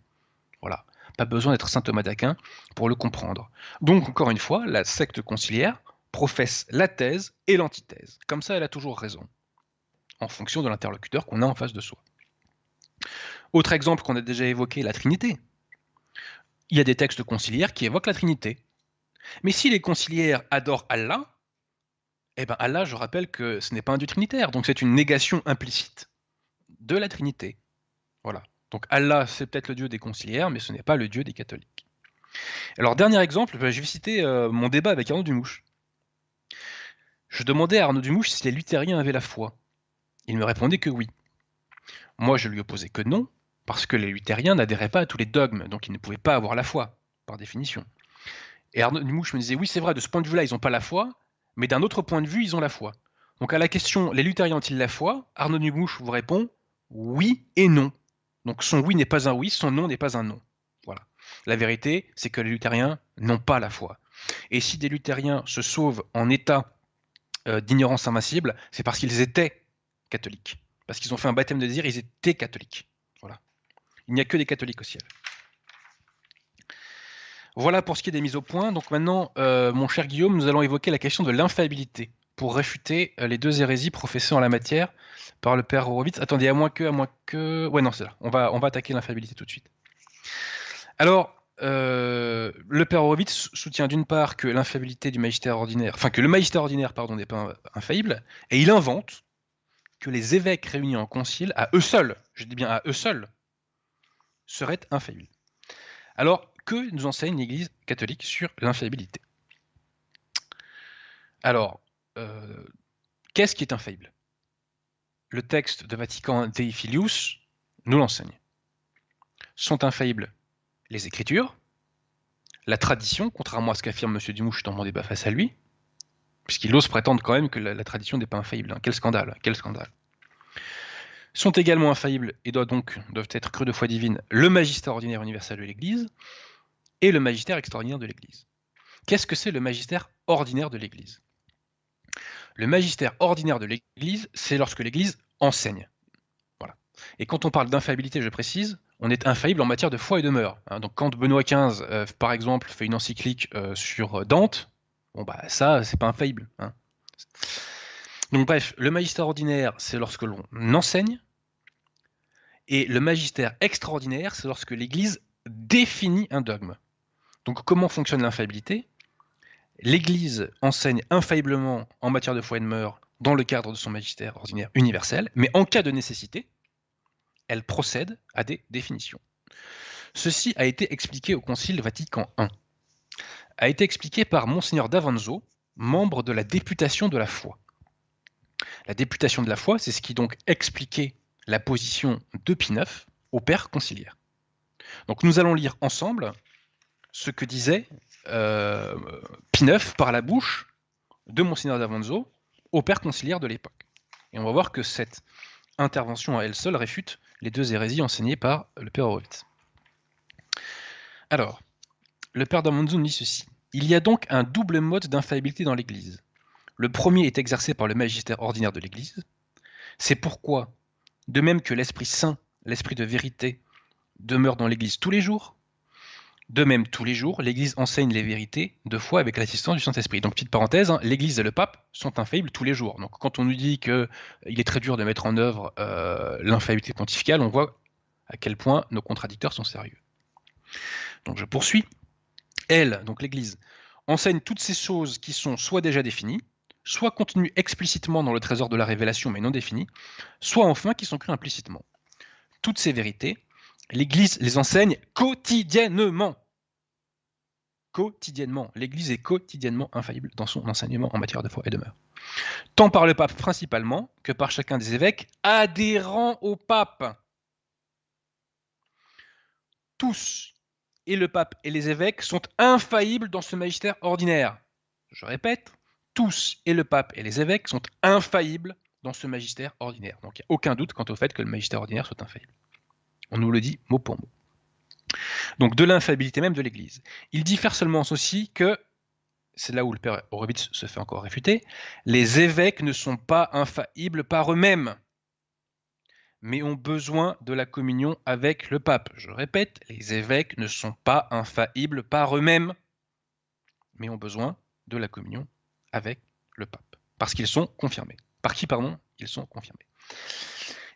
Voilà. Pas besoin d'être saint Thomas d'Aquin pour le comprendre. Donc, encore une fois, la secte conciliaire professe la thèse et l'antithèse. Comme ça, elle a toujours raison, en fonction de l'interlocuteur qu'on a en face de soi. Autre exemple qu'on a déjà évoqué, la Trinité. Il y a des textes conciliaires qui évoquent la Trinité. Mais si les conciliaires adorent Allah, eh bien, Allah, je rappelle que ce n'est pas un dieu trinitaire, donc c'est une négation implicite de la Trinité. Voilà. Donc Allah, c'est peut-être le dieu des conciliaires, mais ce n'est pas le dieu des catholiques. Alors, dernier exemple, je vais citer euh, mon débat avec Arnaud Dumouche. Je demandais à Arnaud Dumouche si les luthériens avaient la foi. Il me répondait que oui. Moi, je lui opposais que non, parce que les luthériens n'adhéraient pas à tous les dogmes, donc ils ne pouvaient pas avoir la foi, par définition. Et Arnaud Dumouche me disait, oui, c'est vrai, de ce point de vue-là, ils n'ont pas la foi, mais d'un autre point de vue, ils ont la foi. Donc à la question, les luthériens ont-ils la foi? Arnaud Dumouche vous répond oui et non. Donc son oui n'est pas un oui, son non n'est pas un non. Voilà. La vérité, c'est que les luthériens n'ont pas la foi. Et si des luthériens se sauvent en état euh, d'ignorance invincible, c'est parce qu'ils étaient catholiques. Parce qu'ils ont fait un baptême de désir, ils étaient catholiques. Voilà. Il n'y a que des catholiques au ciel. Voilà pour ce qui est des mises au point. Donc maintenant, euh, mon cher Guillaume, nous allons évoquer la question de l'infaillibilité pour réfuter euh, les deux hérésies professées en la matière par le père Horowitz. Attendez, à moins que, à moins que, ouais non, c'est là. On va, on va attaquer l'infaillibilité tout de suite. Alors, euh, le père Horowitz soutient d'une part que l'infaillibilité du magistère ordinaire, enfin que le magistère ordinaire, pardon, n'est pas infaillible, et il invente que les évêques réunis en concile, à eux seuls, je dis bien à eux seuls, seraient infaillibles. Alors, que nous enseigne l'Église catholique sur l'infaillibilité? Alors, euh, qu'est-ce qui est infaillible? Le texte de Vatican Dei Filius nous l'enseigne. Sont infaillibles les Écritures, la tradition, contrairement à ce qu'affirme M. Dumouche dans mon débat face à lui, puisqu'il ose prétendre quand même que la, tradition n'est pas infaillible. Quel scandale, quel scandale sont également infaillibles et doivent donc doivent être crus de foi divine le magistère ordinaire universel de l'Église, et le magistère extraordinaire de l'Église. Qu'est-ce que c'est le magistère ordinaire de l'Église? Le magistère ordinaire de l'Église, c'est lorsque l'Église enseigne. Et quand on parle d'infaillibilité, je précise, on est infaillible en matière de foi et de mœurs. Hein. donc quand Benoît XV, euh, par exemple, fait une encyclique euh, sur Dante, bon bah ça, c'est pas infaillible. Hein. Donc bref, le magistère ordinaire, c'est lorsque l'on enseigne, et le magistère extraordinaire, c'est lorsque l'Église définit un dogme. Donc comment fonctionne l'infaillibilité? L'Église enseigne infailliblement en matière de foi et de mœurs dans le cadre de son magistère ordinaire universel, mais en cas de nécessité, elle procède à des définitions. Ceci a été expliqué au Concile Vatican I. A été expliqué par Monseigneur d'Avanzo, membre de la députation de la foi. La députation de la foi, c'est ce qui donc expliquait la position de Pie au Père conciliaire. Donc nous allons lire ensemble ce que disait euh, Pie IX par la bouche de Monseigneur d'Avanzo au Père conciliaire de l'époque. Et on va voir que cette intervention à elle seule réfute les deux hérésies enseignées par le Père Horowitz. Alors, le Père d'Avanzo dit ceci. Il y a donc un double mode d'infaillibilité dans l'Église. Le premier est exercé par le magistère ordinaire de l'Église. C'est pourquoi, de même que l'Esprit Saint, l'Esprit de vérité, demeure dans l'Église tous les jours, de même, tous les jours, l'Église enseigne les vérités de foi avec l'assistance du Saint-Esprit. Donc, petite parenthèse, hein, l'Église et le pape sont infaillibles tous les jours. Donc, quand on nous dit qu'il euh, est très dur de mettre en œuvre euh, l'infaillibilité pontificale, on voit à quel point nos contradicteurs sont sérieux. Donc, je poursuis. Elle, donc l'Église, enseigne toutes ces choses qui sont soit déjà définies, soit contenues explicitement dans le trésor de la révélation mais non définies, soit enfin qui sont crues implicitement. Toutes ces vérités, l'Église les enseigne quotidiennement. Quotidiennement. L'Église est quotidiennement infaillible dans son enseignement en matière de foi et de mœurs. Tant par le pape principalement que par chacun des évêques adhérents au pape. Tous, et le pape et les évêques, sont infaillibles dans ce magistère ordinaire. Je répète, tous, et le pape et les évêques, sont infaillibles dans ce magistère ordinaire. Donc il n'y a aucun doute quant au fait que le magistère ordinaire soit infaillible. On nous le dit mot pour mot. Donc de l'infaillibilité même de l'Église. Il diffère seulement ceci que, c'est là où le père Horowitz se fait encore réfuter, les évêques ne sont pas infaillibles par eux-mêmes, mais ont besoin de la communion avec le pape. Je répète, les évêques ne sont pas infaillibles par eux-mêmes, mais ont besoin de la communion avec le pape, parce qu'ils sont confirmés. Par qui, pardon? Ils sont confirmés.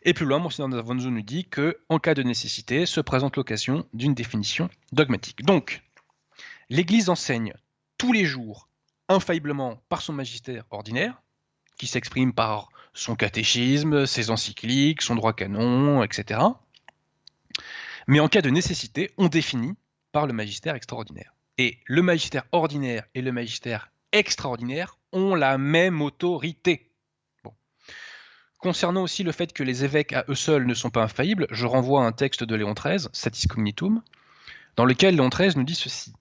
Et plus loin, Monseigneur Davonzo nous dit que, en cas de nécessité, se présente l'occasion d'une définition dogmatique. Donc, l'Église enseigne tous les jours, infailliblement par son magistère ordinaire, qui s'exprime par son catéchisme, ses encycliques, son droit canon, etc. Mais en cas de nécessité, on définit par le magistère extraordinaire. Et le magistère ordinaire et le magistère extraordinaire ont la même autorité. Concernant aussi le fait que les évêques à eux seuls ne sont pas infaillibles, je renvoie un texte de Léon XIII, Satis Cognitum, dans lequel Léon XIII nous dit ceci.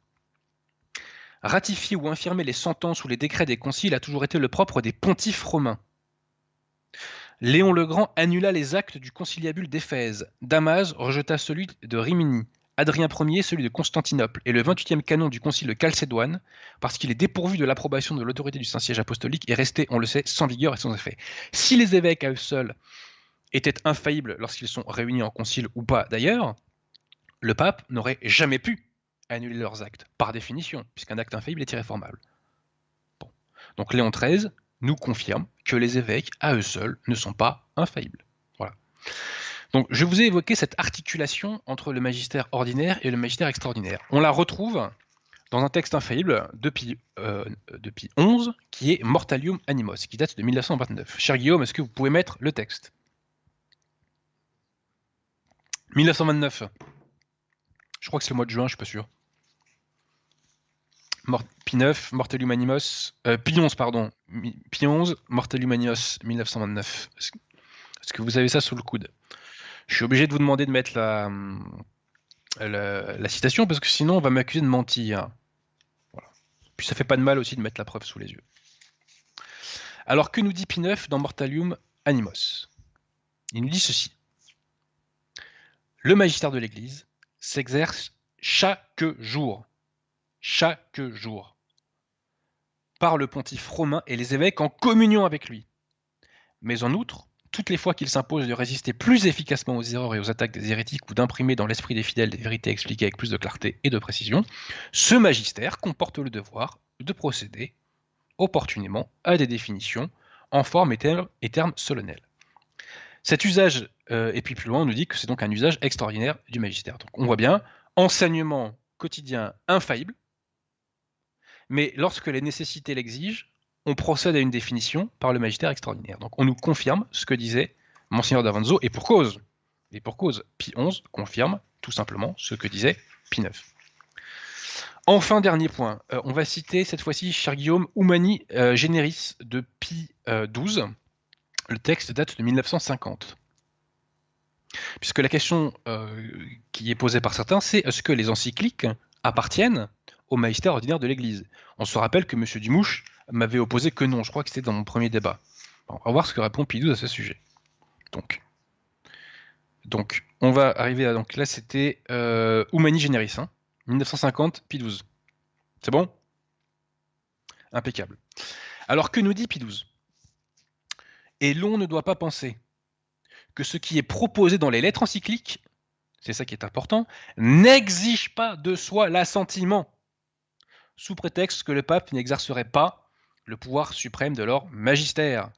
Ratifier ou infirmer les sentences ou les décrets des conciles a toujours été le propre des pontifes romains. Léon le Grand annula les actes du conciliabule d'Éphèse. Damas rejeta celui de Rimini. Adrien Ier celui de Constantinople et le 28e canon du concile de Chalcédoine, parce qu'il est dépourvu de l'approbation de l'autorité du Saint-Siège apostolique, est resté, on le sait, sans vigueur et sans effet. Si les évêques à eux seuls étaient infaillibles lorsqu'ils sont réunis en concile ou pas d'ailleurs, le pape n'aurait jamais pu annuler leurs actes, par définition, puisqu'un acte infaillible est irréformable. Donc Léon XIII nous confirme que les évêques à eux seuls ne sont pas infaillibles. Voilà. Donc, je vous ai évoqué cette articulation entre le magistère ordinaire et le magistère extraordinaire. On la retrouve dans un texte infaillible depuis, euh, depuis 11, qui est Mortalium Animos, qui date de 1929. Cher Guillaume, est-ce que vous pouvez mettre le texte? 1929. Je crois que c'est le mois de juin, je suis pas sûr. Mort, Pi 9, Mortalium Animos, euh, Pi 11, pardon, Pi 11, Mortalium Animos, 1929. Est-ce que vous avez ça sous le coude? Je suis obligé de vous demander de mettre la, la, citation parce que sinon on va m'accuser de mentir. Puis ça fait pas de mal aussi de mettre la preuve sous les yeux. Alors que nous dit Pineuf dans Mortalium Animos? Il nous dit ceci. Le magistère de l'Église s'exerce chaque jour, chaque jour, par le pontife romain et les évêques en communion avec lui. Mais en outre, toutes les fois qu'il s'impose de résister plus efficacement aux erreurs et aux attaques des hérétiques ou d'imprimer dans l'esprit des fidèles des vérités expliquées avec plus de clarté et de précision, ce magistère comporte le devoir de procéder opportunément à des définitions en forme et termes, solennels. Cet usage, euh, et puis plus loin, on nous dit que c'est donc un usage extraordinaire du magistère. Donc on voit bien, enseignement quotidien infaillible, mais lorsque les nécessités l'exigent, on procède à une définition par le magistère extraordinaire. Donc on nous confirme ce que disait Monseigneur d'Avanzo, et pour cause. Et pour cause, Pi XI confirme tout simplement ce que disait Pi IX. Enfin, dernier point, euh, on va citer cette fois-ci, cher Guillaume, Humani euh, Generis de Pi XII. Le texte date de 1950. Puisque la question euh, qui est posée par certains, c'est est-ce que les encycliques appartiennent au magistère ordinaire de l'Église? On se rappelle que M. Dumouche m'avait opposé que non, je crois que c'était dans mon premier débat. on va voir ce que répond Pi XII à ce sujet. Donc, donc on va arriver à... Donc là, c'était euh, Humani Generis, 1950, hein, Pi XII. C'est bon? Impeccable. Alors que nous dit Pi XII Et l'on ne doit pas penser que ce qui est proposé dans les lettres encycliques, c'est ça qui est important, n'exige pas de soi l'assentiment, sous prétexte que le pape n'exercerait pas le pouvoir suprême de leur magistère.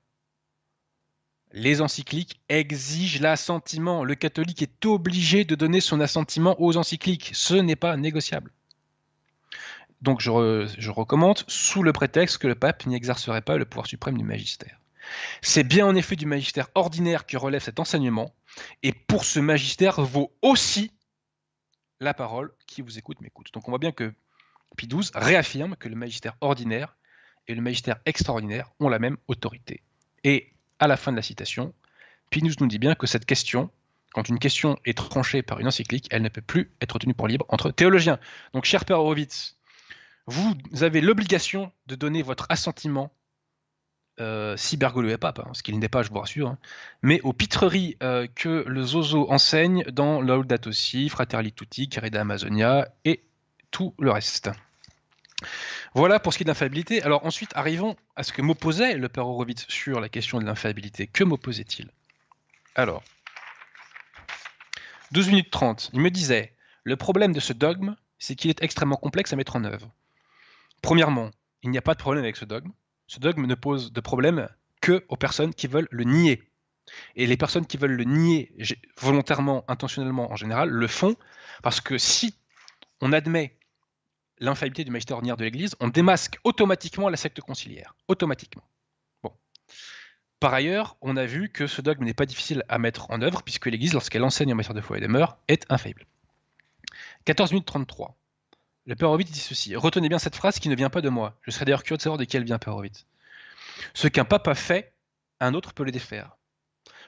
Les encycliques exigent l'assentiment. Le catholique est obligé de donner son assentiment aux encycliques. Ce n'est pas négociable. Donc je, recommande sous le prétexte que le pape n'exercerait pas le pouvoir suprême du magistère. C'est bien en effet du magistère ordinaire qui relève cet enseignement, et pour ce magistère vaut aussi la parole qui vous écoute m'écoute. Donc on voit bien que Pie XII réaffirme que le magistère ordinaire et le magistère extraordinaire ont la même autorité. Et à la fin de la citation, Pie nous dit bien que cette question, quand une question est tranchée par une encyclique, elle ne peut plus être tenue pour libre entre théologiens. Donc cher Père Horowitz, vous avez l'obligation de donner votre assentiment euh, si Bergoglio est pape, hein, ce qu'il n'est pas, je vous rassure, hein, mais aux pitreries euh, que le Zozo enseigne dans Laudato Si, Fratelli Tutti, Amazonia et tout le reste. Voilà pour ce qui est de l'infaillibilité. Alors ensuite, arrivons à ce que m'opposait le père Horowitz sur la question de l'infaillibilité. Que m'opposait-il? Alors, 12 minutes 30, il me disait, le problème de ce dogme, c'est qu'il est extrêmement complexe à mettre en œuvre. Premièrement, il n'y a pas de problème avec ce dogme ce dogme ne pose de problème que aux personnes qui veulent le nier. Et les personnes qui veulent le nier volontairement, intentionnellement en général, le font parce que si on admet l'infaillibilité du magistère ordinaire de l'Église, on démasque automatiquement la secte conciliaire. Automatiquement. Bon. Par ailleurs, on a vu que ce dogme n'est pas difficile à mettre en œuvre, puisque l'Église, lorsqu'elle enseigne en matière de foi et de mœurs, est infaillible. 14 minutes 33. Le père Horowitz dit ceci. Retenez bien cette phrase qui ne vient pas de moi. Je serais d'ailleurs curieux de savoir de qui elle vient, père Horowitz. Ce qu'un pape a fait, un autre peut le défaire.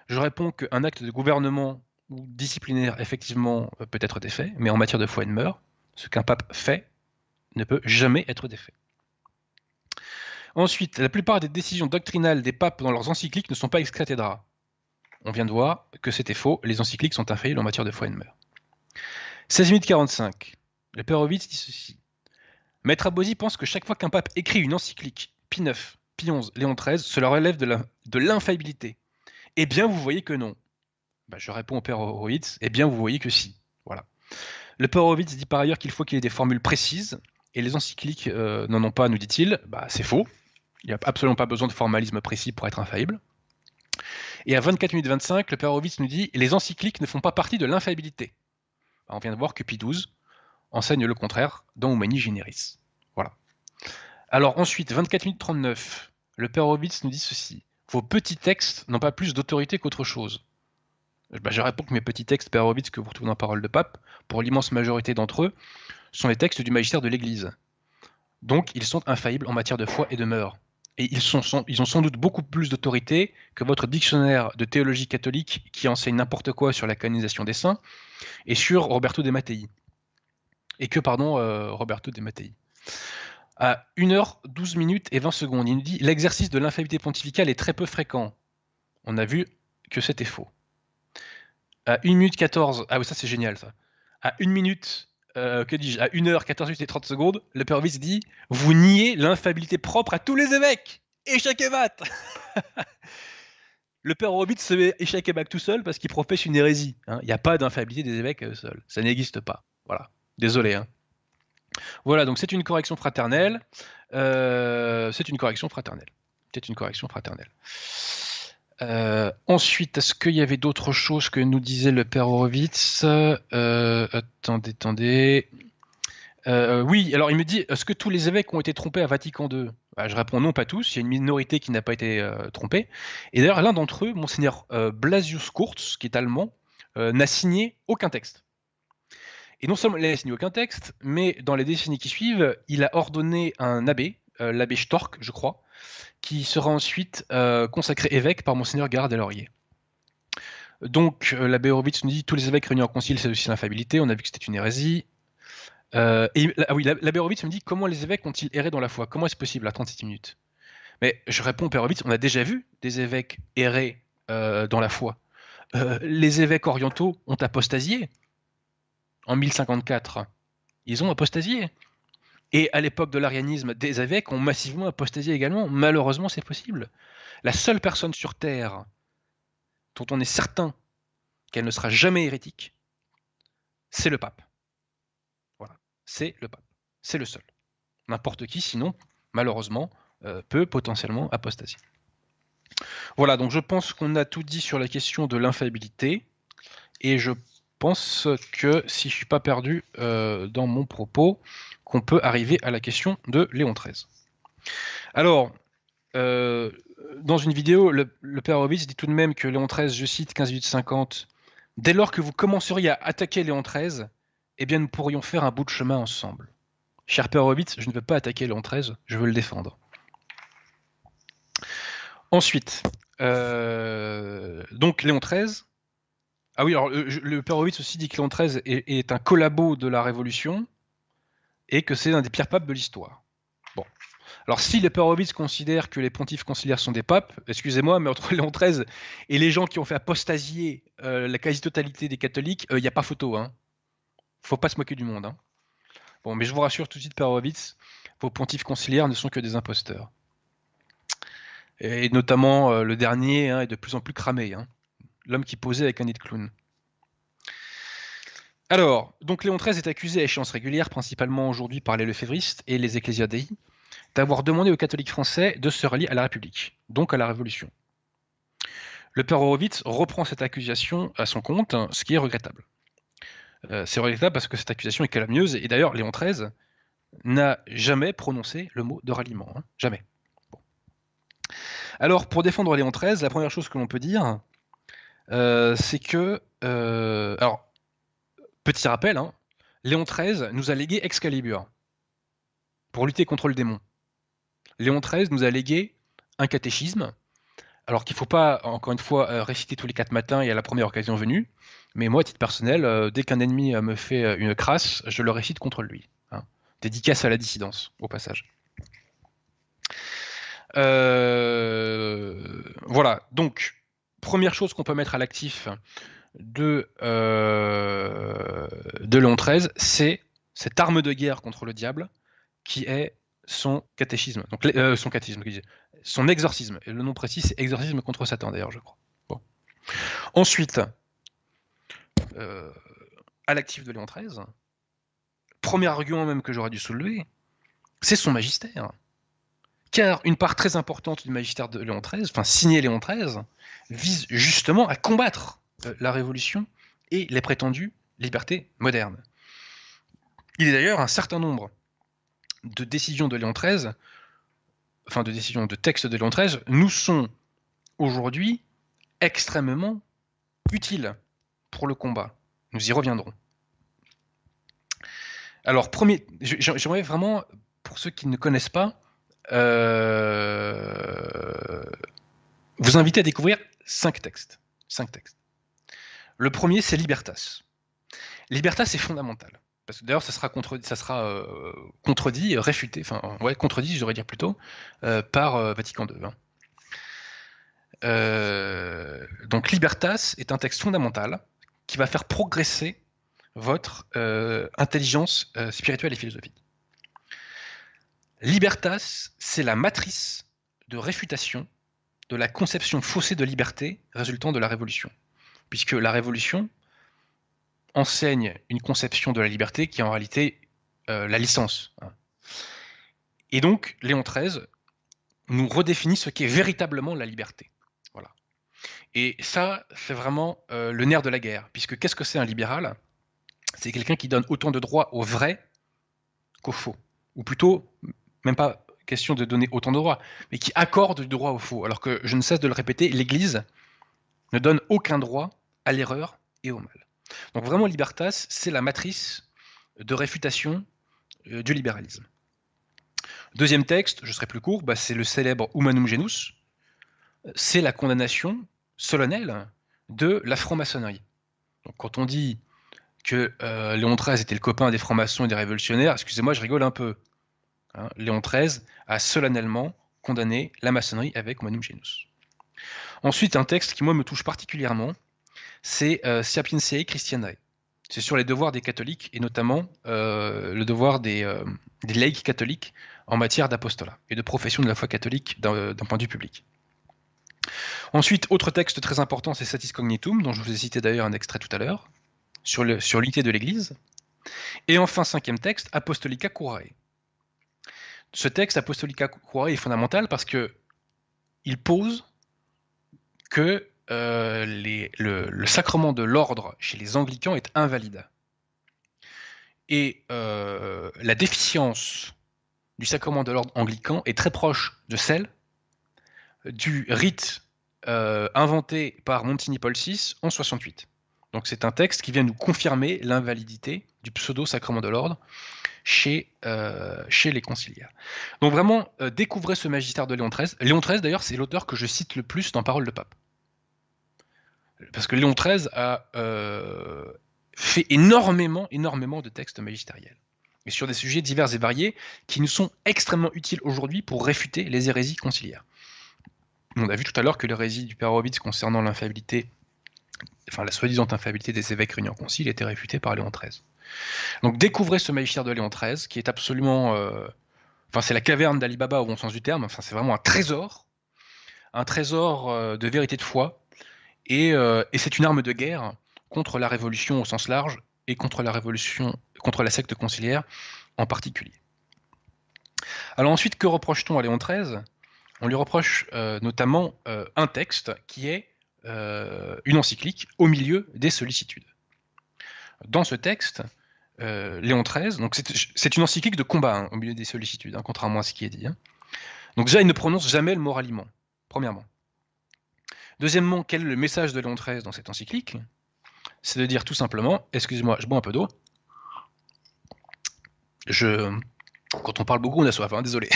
Je réponds qu'un acte de gouvernement ou disciplinaire, effectivement, euh, peut être défait, mais en matière de foi et de mœurs, ce qu'un pape fait ne peut jamais être défait. Ensuite, la plupart des décisions doctrinales des papes dans leurs encycliques ne sont pas ex cathedra. On vient de voir que c'était faux, les encycliques sont infaillibles en matière de foi et de mœurs. 16 minutes 45. Le père dit ceci. Maître Abosi pense que chaque fois qu'un pape écrit une encyclique, Pie IX, Pie XI, Léon XIII, cela relève de l'infaillibilité. Eh bien, vous voyez que non. Bah, je réponds au père Horowitz, eh bien, vous voyez que si. Voilà. Le père Horowitz dit par ailleurs qu'il faut qu'il y ait des formules précises, et les encycliques euh, n'en ont pas, nous dit-il. Bah, c'est faux. Il n'y a absolument pas besoin de formalisme précis pour être infaillible. Et à 24 minutes 25, le père Horowitz nous dit les encycliques ne font pas partie de l'infaillibilité. Bah, on vient de voir que Pie XII enseigne le contraire dans Humani Generis. Voilà. Alors ensuite, 24 minutes 39, le père Horowitz nous dit ceci. Vos petits textes n'ont pas plus d'autorité qu'autre chose. Bah, je réponds que mes petits textes, père Horowitz, que vous retrouvez dans Parole de Pape, pour l'immense majorité d'entre eux, sont les textes du magistère de l'Église. Donc ils sont infaillibles en matière de foi et de mœurs. Et ils, ont sans doute beaucoup plus d'autorité que votre dictionnaire de théologie catholique qui enseigne n'importe quoi sur la canonisation des saints et sur Roberto de Mattei et que, pardon, euh, Roberto De Mattei. À 1h12 minutes et 20 secondes, il nous dit l'exercice de l'infaillibilité pontificale est très peu fréquent. On a vu que c'était faux. À 1 minute 14, ah oui, ça c'est génial ça. À 1 minute, euh, que dis-je, à 1h 14 minutes et 30 secondes, le Père Vice dit Vous niez l'infaillibilité propre à tous les évêques et chaque évêque le père Horowitz se met échec et tout seul parce qu'il professe une hérésie. hein. Il n'y a pas d'infaillibilité des évêques euh, seuls. Ça n'existe pas. Voilà. Désolé. hein. Voilà, donc c'est une correction fraternelle. Euh, c'est une correction fraternelle. C'est une correction fraternelle. Euh, ensuite, est-ce qu'il y avait d'autres choses que nous disait le père Horowitz Euh, Attendez, attendez. Euh, oui, alors il me dit, est-ce que tous les évêques ont été trompés à Vatican II Bah, Je réponds non, pas tous. Il y a une minorité qui n'a pas été trompée. Et d'ailleurs, l'un d'entre eux, monseigneur Blasius Kurz, qui est allemand, n'a signé aucun texte. Et non seulement il n'a signé aucun texte, mais dans les décennies qui suivent, il a ordonné un abbé, l'abbé Storck, je crois, qui sera ensuite euh, consacré évêque par monseigneur Gérard Delaurier. Donc euh, l'abbé Horowitz nous dit tous les évêques réunis en concile, c'est aussi l'infabilité. On a vu que c'était une hérésie. Euh, et, ah oui, l'abbé Horowitz me dit comment les évêques ont-ils erré dans la foi? Comment est-ce possible? À 37 minutes Mais je réponds, Père on a déjà vu des évêques errer euh, dans la foi. Euh, les évêques orientaux ont apostasié en 1054. Ils ont apostasié. Et à l'époque de l'arianisme, des évêques ont massivement apostasié également. Malheureusement, c'est possible. La seule personne sur Terre dont on est certain qu'elle ne sera jamais hérétique, c'est le pape. Voilà, c'est le pape. C'est le seul. N'importe qui, sinon, malheureusement, euh, peut potentiellement apostasier. Voilà, donc je pense qu'on a tout dit sur la question de l'infaillibilité. Et je pense que, si je suis pas perdu euh, dans mon propos, qu'on peut arriver à la question de Léon XIII. Alors, euh, dans une vidéo, le, père Horowitz dit tout de même que Léon XIII, je cite 15-8-50, dès lors que vous commenceriez à attaquer Léon XIII, eh bien nous pourrions faire un bout de chemin ensemble. Cher père Horowitz, je ne veux pas attaquer Léon XIII, je veux le défendre. Ensuite, euh, donc Léon XIII. Ah oui, alors le, le père Horowitz aussi dit que Léon XIII est, est un collabo de la Révolution et que c'est un des pires papes de l'histoire. Bon. Alors si les père Horowitz considèrent que les pontifes conciliaires sont des papes, excusez-moi, mais entre Léon XIII et les gens qui ont fait apostasier euh, la quasi-totalité des catholiques, il n'y a pas photo. Hein. Faut pas se moquer du monde. Hein. Bon, mais je vous rassure tout de suite, père Horowitz, vos pontifes conciliaires ne sont que des imposteurs. Et notamment euh, le dernier hein, est de plus en plus cramé. Hein. L'homme qui posait avec un nid de clown. Alors, donc Léon XIII est accusé à échéance régulière, principalement aujourd'hui par les lefévristes et les ecclésiadei, d'avoir demandé aux catholiques français de se rallier à la République, donc à la Révolution. Le père Horowitz reprend cette accusation à son compte, ce qui est regrettable. Euh, c'est regrettable parce que cette accusation est calomnieuse, et d'ailleurs Léon XIII n'a jamais prononcé le mot de ralliement. Hein, jamais. Alors, pour défendre Léon XIII, la première chose que l'on peut dire, c'est que... Euh, alors, petit rappel, hein, Léon XIII nous a légué Excalibur pour lutter contre le démon. Léon XIII nous a légué un catéchisme, alors qu'il ne faut pas, encore une fois, euh, réciter tous les quatre matins et à la première occasion venue, mais moi, à titre personnel, euh, dès qu'un ennemi euh, me fait une crasse, je le récite contre lui. Hein. Dédicace à la dissidence, au passage. Euh, voilà, donc, première chose qu'on peut mettre à l'actif de, euh, de Léon XIII, c'est cette arme de guerre contre le diable qui est son catéchisme, donc euh, son catéchisme, son exorcisme. Et le nom précis, c'est exorcisme contre Satan, d'ailleurs, je crois. Bon. Ensuite, euh, à l'actif de Léon XIII, premier argument même que j'aurais dû soulever, c'est son magistère. Car une part très importante du magistère de Léon XIII, enfin signé Léon XIII, vise justement à combattre euh, la révolution et les prétendues libertés modernes. Il y a d'ailleurs un certain nombre de décisions de Léon XIII, enfin de décisions de textes de Léon XIII, nous sont aujourd'hui extrêmement utiles pour le combat. Nous y reviendrons. Alors, premier, j'aimerais vraiment, pour ceux qui ne connaissent pas, vous inviter à découvrir cinq textes. Cinq textes. Le premier, c'est Libertas. Libertas est fondamental. Parce que d'ailleurs, ça sera, euh, contredit, réfuté, enfin, ouais, contredit, j'aurais dire plutôt, euh, par euh, Vatican II. Hein. donc, Libertas est un texte fondamental qui va faire progresser votre intelligence spirituelle et philosophique. Libertas, c'est la matrice de réfutation de la conception faussée de liberté résultant de la Révolution. Puisque la Révolution enseigne une conception de la liberté qui est en réalité euh, la licence. Hein. Et donc, Léon XIII nous redéfinit ce qu'est véritablement la liberté. Voilà. Et ça, c'est vraiment euh, le nerf de la guerre, puisque qu'est-ce que c'est un libéral? C'est quelqu'un qui donne autant de droits au vrai qu'au faux. Ou plutôt, même pas question de donner autant de droits, mais qui accorde du droit au faux. Alors que, je ne cesse de le répéter, l'Église ne donne aucun droit à l'erreur et au mal. Donc vraiment, Libertas, c'est la matrice de réfutation euh, du libéralisme. Deuxième texte, je serai plus court, bah, c'est le célèbre Humanum Genus. C'est la condamnation solennelle de la franc-maçonnerie. Donc, quand on dit que euh, Léon XIII était le copain des francs-maçons et des révolutionnaires, excusez-moi, je rigole un peu. Hein. Léon XIII a solennellement condamné la maçonnerie avec Humanum Genus. Ensuite, un texte qui, moi, me touche particulièrement, c'est euh, Christianae. C'est sur les devoirs des catholiques et notamment euh, le devoir des, euh, des, laïcs catholiques en matière d'apostolat et de profession de la foi catholique d'un point de vue public. Ensuite, autre texte très important, c'est Satis Cognitum, dont je vous ai cité d'ailleurs un extrait tout à l'heure, sur l'unité de l'Église. Et enfin, cinquième texte, Apostolica Curae. Ce texte, Apostolica Curae, est fondamental parce que il pose que euh, le, sacrement de l'ordre chez les anglicans est invalide. Et euh, la déficience du sacrement de l'ordre anglican est très proche de celle du rite euh, inventé par Montigny Paul VI en 68. Donc c'est un texte qui vient nous confirmer l'invalidité du pseudo-sacrement de l'ordre chez, chez les conciliaires. Donc vraiment, découvrez ce magistère de Léon XIII. Léon XIII, d'ailleurs, c'est l'auteur que je cite le plus dans Parole de Pape parce que Léon XIII a euh, fait énormément, énormément de textes magistériels, et sur des sujets divers et variés qui nous sont extrêmement utiles aujourd'hui pour réfuter les hérésies conciliaires. On a vu tout à l'heure que l'hérésie du Père Horowitz concernant l'infaillibilité, enfin la soi-disant infaillibilité des évêques réunis en concile était réfutée par Léon XIII. Donc découvrez ce magistère de Léon XIII qui est absolument, euh, enfin c'est la caverne d'Ali Baba au bon sens du terme. C'est vraiment un trésor, un trésor euh, de vérité de foi euh, et, c'est une arme de guerre contre la révolution au sens large et contre la révolution, contre la secte conciliaire en particulier. Alors ensuite, que reproche-t-on à Léon XIII On lui reproche notamment un texte qui est une encyclique au milieu des sollicitudes. Dans ce texte, Léon XIII, donc c'est une encyclique de combat hein, au milieu des sollicitudes, hein, contrairement à ce qui est dit. Hein. Donc déjà, il ne prononce jamais le mot ralliement, premièrement. Deuxièmement, quel est le message de Léon XIII dans cette encyclique? C'est de dire tout simplement, excusez-moi, je bois un peu d'eau. Je... Quand on parle beaucoup, on a soif, désolé.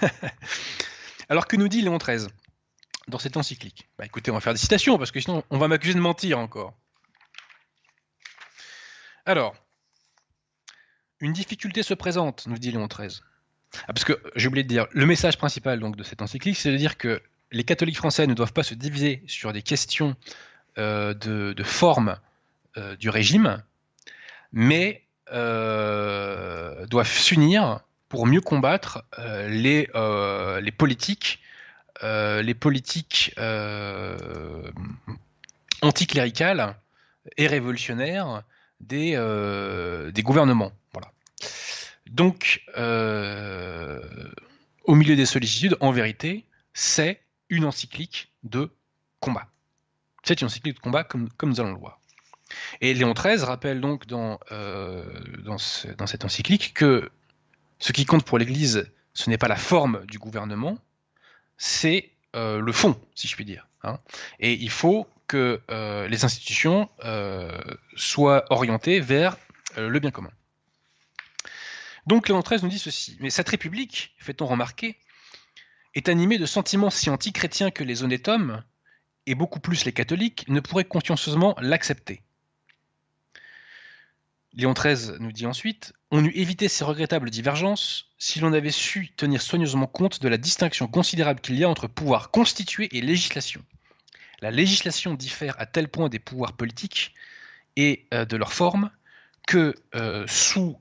Alors que nous dit Léon XIII dans cette encyclique bah, Écoutez, on va faire des citations, parce que sinon on va m'accuser de mentir encore. Alors, une difficulté se présente, nous dit Léon XIII. Ah, parce que j'ai oublié de dire, le message principal donc, de cette encyclique, c'est de dire que les catholiques français ne doivent pas se diviser sur des questions euh, de, forme euh, du régime, mais euh, doivent s'unir pour mieux combattre les, les politiques, les politiques anticléricales et révolutionnaires des, des gouvernements. Voilà. Donc, au milieu des sollicitudes, en vérité, c'est une encyclique de combat. C'est une encyclique de combat comme, comme nous allons le voir. Et Léon XIII rappelle donc dans, euh, dans, cette encyclique que ce qui compte pour l'Église, ce n'est pas la forme du gouvernement, c'est euh, le fond, si je puis dire. Hein. Et il faut que euh, les institutions soient orientées vers le bien commun. Donc Léon XIII nous dit ceci, mais cette République, fait-on remarquer, est animé de sentiments si anti-chrétiens que les honnêtes hommes, et beaucoup plus les catholiques, ne pourraient consciencieusement l'accepter. Léon XIII nous dit ensuite On eût évité ces regrettables divergences si l'on avait su tenir soigneusement compte de la distinction considérable qu'il y a entre pouvoir constitué et législation. La législation diffère à tel point des pouvoirs politiques et euh, de leur forme que euh, sous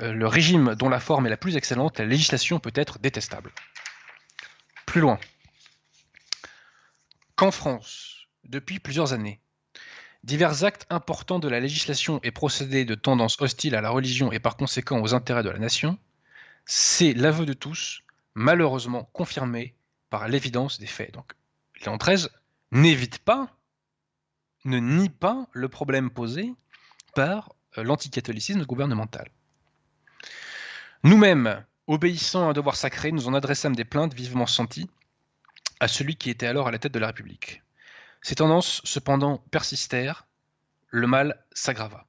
euh, le régime dont la forme est la plus excellente, la législation peut être détestable plus loin. qu'en France, depuis plusieurs années, divers actes importants de la législation et procédés de tendance hostile à la religion et par conséquent aux intérêts de la nation, c'est l'aveu de tous, malheureusement confirmé par l'évidence des faits. Donc, Léon XIII n'évite pas, ne nie pas le problème posé par euh, l'anticatholicisme gouvernemental. Nous-mêmes, obéissant à un devoir sacré, nous en adressâmes des plaintes vivement senties à celui qui était alors à la tête de la République. Ces tendances, cependant, persistèrent, le mal s'aggrava.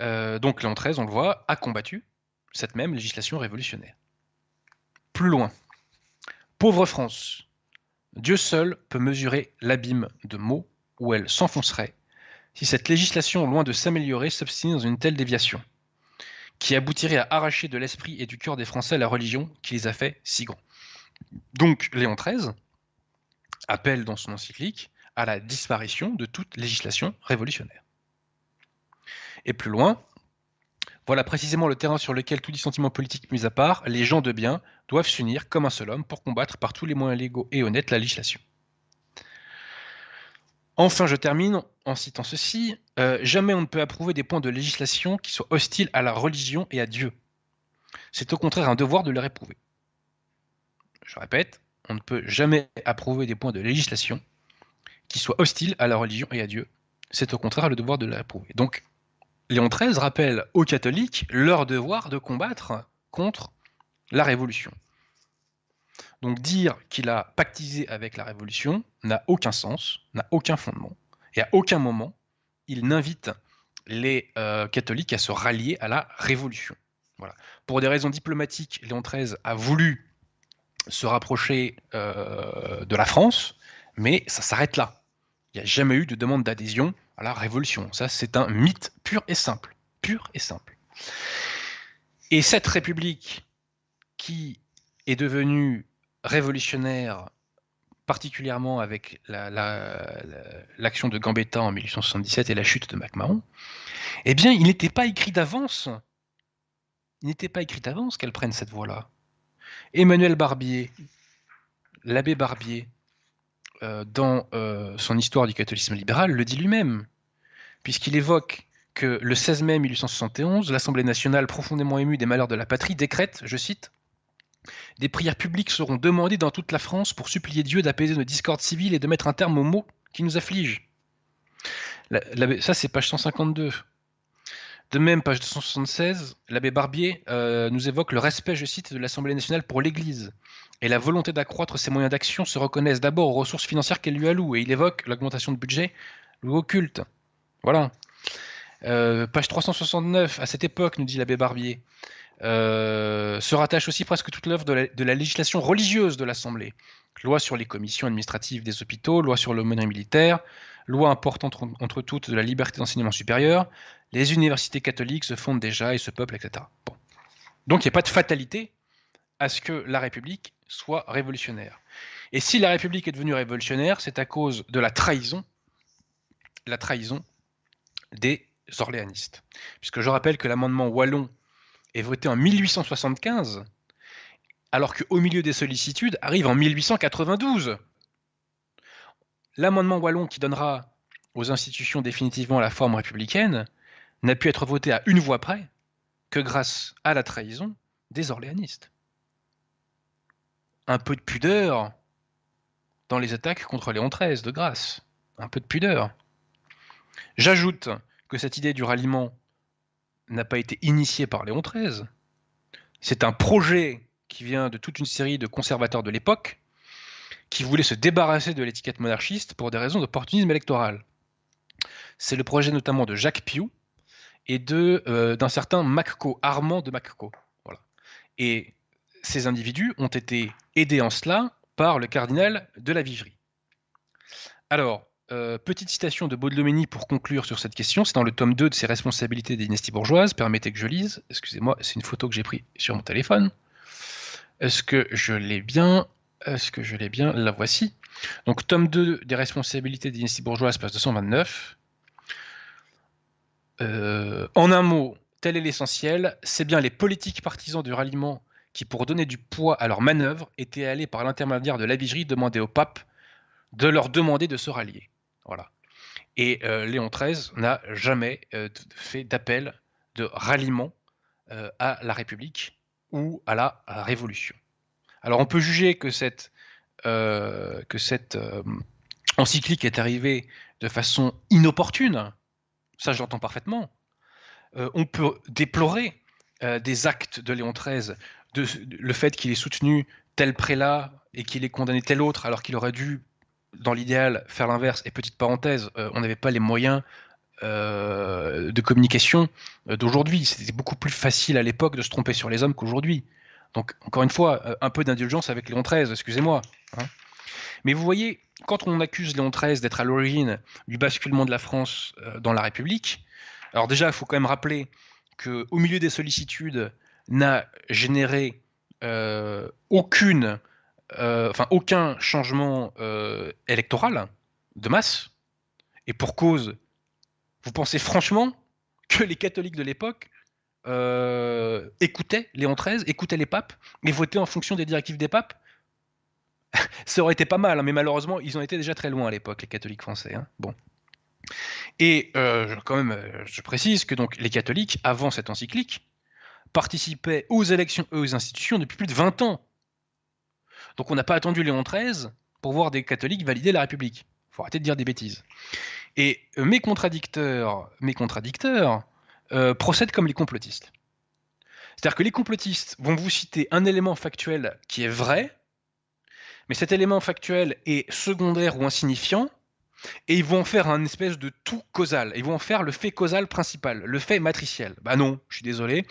Euh, donc Léon XIII, on le voit, a combattu cette même législation révolutionnaire. Plus loin, pauvre France, Dieu seul peut mesurer l'abîme de mots où elle s'enfoncerait si cette législation, loin de s'améliorer, s'obstinait dans une telle déviation, qui aboutirait à arracher de l'esprit et du cœur des Français la religion qui les a fait si grands. Donc Léon XIII appelle dans son encyclique à la disparition de toute législation révolutionnaire. Et plus loin, voilà précisément le terrain sur lequel tout dissentiment politique mis à part, les gens de bien doivent s'unir comme un seul homme pour combattre par tous les moyens légaux et honnêtes la législation. Enfin, je termine en citant ceci. Euh, jamais on ne peut approuver des points de législation qui soient hostiles à la religion et à Dieu. C'est au contraire un devoir de les réprouver. Je répète, on ne peut jamais approuver des points de législation qui soient hostiles à la religion et à Dieu. C'est au contraire le devoir de les réprouver. Donc, Léon XIII rappelle aux catholiques leur devoir de combattre contre la Révolution. Donc dire qu'il a pactisé avec la Révolution n'a aucun sens, n'a aucun fondement, et à aucun moment il n'invite les euh, catholiques à se rallier à la Révolution. Voilà. Pour des raisons diplomatiques, Léon XIII a voulu se rapprocher euh, de la France, mais ça s'arrête là. Il n'y a jamais eu de demande d'adhésion à la Révolution. Ça, c'est un mythe pur et simple. Pur et simple. Et cette République qui est devenue révolutionnaire, particulièrement avec l'action de Gambetta en 1877 et la chute de MacMahon, eh bien, il n'était pas écrit d'avance. Il n'était pas écrit d'avance qu'elle prenne cette voie-là. Emmanuel Barbier, l'abbé Barbier, euh, dans euh, son histoire du catholicisme libéral, le dit lui-même, puisqu'il évoque que le 16 mai 1871, l'Assemblée nationale, profondément émue des malheurs de la patrie, décrète, je cite, des prières publiques seront demandées dans toute la France pour supplier Dieu d'apaiser nos discordes civiles et de mettre un terme aux maux qui nous affligent. ça, c'est page 152. De même, page 276, l'abbé Barbier euh, nous évoque le respect, je cite, de l'Assemblée nationale pour l'Église et la volonté d'accroître ses moyens d'action se reconnaissent d'abord aux ressources financières qu'elle lui alloue. Et il évoque l'augmentation de budget loué au culte. Voilà. Euh, page 369, à cette époque, nous dit l'abbé Barbier, euh, se rattache aussi presque toute l'œuvre de, la législation religieuse de l'Assemblée. Loi sur les commissions administratives des hôpitaux, loi sur l'aumônerie militaire, loi importante entre, toutes de la liberté d'enseignement supérieur. Les universités catholiques se fondent déjà et se peuplent, etc. Donc il n'y a pas de fatalité à ce que la République soit révolutionnaire. Et si la République est devenue révolutionnaire, c'est à cause de la trahison, la trahison des orléanistes. Puisque je rappelle que l'amendement Wallon est voté en 1875, alors qu'au milieu des sollicitudes arrive en 1892. L'amendement Wallon qui donnera aux institutions définitivement la forme républicaine n'a pu être voté à une voix près que grâce à la trahison des orléanistes. Un peu de pudeur dans les attaques contre Léon XIII, de grâce. Un peu de pudeur. J'ajoute que cette idée du ralliement n'a pas été initiée par Léon XIII. C'est un projet qui vient de toute une série de conservateurs de l'époque qui voulaient se débarrasser de l'étiquette monarchiste pour des raisons d'opportunisme électoral. C'est le projet notamment de Jacques Piou et euh, d'un certain Macco, Armand de Macco. Voilà. Et ces individus ont été aidés en cela par le cardinal de la Vigerie. Alors, euh, petite citation de Baudelomini pour conclure sur cette question, c'est dans le tome 2 de ses responsabilités des dynasties bourgeoises, permettez que je lise, excusez-moi, c'est une photo que j'ai prise sur mon téléphone. Est-ce que je l'ai bien Est-ce que je l'ai bien? La voici. Donc tome 2 des responsabilités des dynasties bourgeoises, page 229. Euh, en un mot, tel est l'essentiel, c'est bien les politiques partisans du ralliement qui, pour donner du poids à leurs manœuvres, étaient allés par l'intermédiaire de la vigerie demander au pape de leur demander de se rallier. Voilà. Et euh, Léon XIII n'a jamais euh, fait d'appel de ralliement à la République ou à la Révolution. Alors on peut juger que cette encyclique est arrivée de façon inopportune, ça j'entends parfaitement. on peut déplorer des actes de Léon XIII, le fait qu'il ait soutenu tel prélat et qu'il ait condamné tel autre alors qu'il aurait dû dans l'idéal, faire l'inverse. Et petite parenthèse, euh, on n'avait pas les moyens euh, de communication euh, d'aujourd'hui. C'était beaucoup plus facile à l'époque de se tromper sur les hommes qu'aujourd'hui. Donc, encore une fois, un peu d'indulgence avec Léon XIII, excusez-moi. Hein. Mais vous voyez, quand on accuse Léon XIII d'être à l'origine du basculement de la France dans la République, alors déjà, il faut quand même rappeler qu'au milieu des sollicitudes, n'a généré aucune euh, enfin aucun changement euh, électoral de masse, et pour cause, vous pensez franchement que les catholiques de l'époque euh, écoutaient Léon XIII, écoutaient les papes, et votaient en fonction des directives des papes Ça aurait été pas mal, hein, mais malheureusement, ils ont été déjà très loin à l'époque, les catholiques français. Hein. Bon. Et quand même, je précise que donc les catholiques, avant cette encyclique, participaient aux élections et aux institutions depuis plus de 20 ans. Donc on n'a pas attendu Léon XIII pour voir des catholiques valider la République. Il faut arrêter de dire des bêtises. Et euh, mes contradicteurs, mes contradicteurs euh, procèdent comme les complotistes. C'est-à-dire que les complotistes vont vous citer un élément factuel qui est vrai, mais cet élément factuel est secondaire ou insignifiant, et ils vont en faire un espèce de tout causal. Ils vont en faire le fait causal principal, le fait matriciel. Bah non, je suis désolé.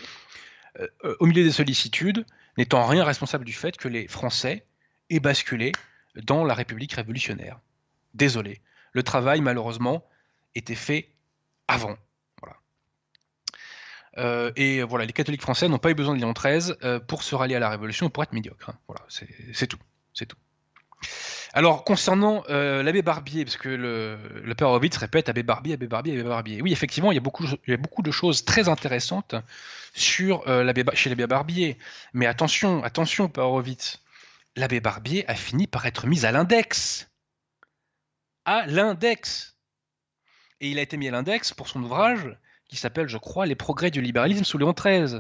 Euh, au milieu des sollicitudes, n'étant rien responsable du fait que les Français et basculer dans la République révolutionnaire. Désolé. Le travail, malheureusement, était fait avant. Voilà. Euh, et voilà, les catholiques français n'ont pas eu besoin de Léon XIII euh, pour se rallier à la Révolution, pour être médiocres. Hein. Voilà, c'est tout. C'est tout. Alors, concernant euh, l'abbé Barbier, parce que le, père Horowitz répète abbé Barbier, abbé Barbier, abbé Barbier. Oui, effectivement, il y a beaucoup, de choses très intéressantes sur, chez l'abbé Barbier. Mais attention, attention, père Horowitz l'abbé Barbier a fini par être mis à l'index. À l'index. Et il a été mis à l'index pour son ouvrage qui s'appelle, je crois, Les progrès du libéralisme sous Léon XIII.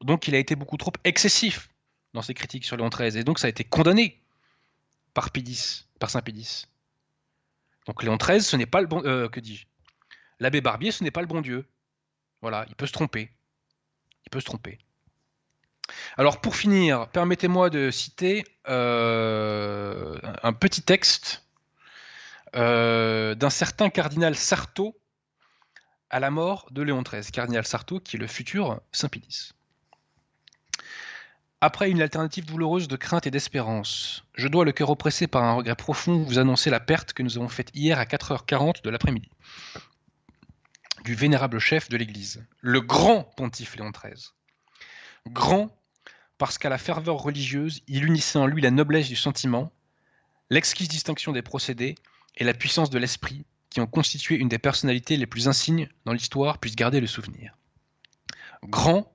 Donc il a été beaucoup trop excessif dans ses critiques sur Léon XIII. Et donc ça a été condamné par Pidis, par Saint Pidis. Donc Léon XIII, ce n'est pas le bon. Euh, que dis-je L'abbé Barbier, ce n'est pas le bon Dieu. Voilà, il peut se tromper. Il peut se tromper. Alors pour finir, permettez-moi de citer euh, un petit texte euh, d'un certain cardinal Sarto à la mort de Léon XIII, cardinal Sarto qui est le futur Saint-Pidis. Après une alternative douloureuse de crainte et d'espérance, je dois le cœur oppressé par un regret profond vous annoncer la perte que nous avons faite hier à 4h40 de l'après-midi du vénérable chef de l'Église, le grand pontife Léon XIII. Grand parce qu'à la ferveur religieuse, il unissait en lui la noblesse du sentiment, l'exquise distinction des procédés et la puissance de l'esprit qui ont constitué une des personnalités les plus insignes dans l'histoire puisse garder le souvenir. Grand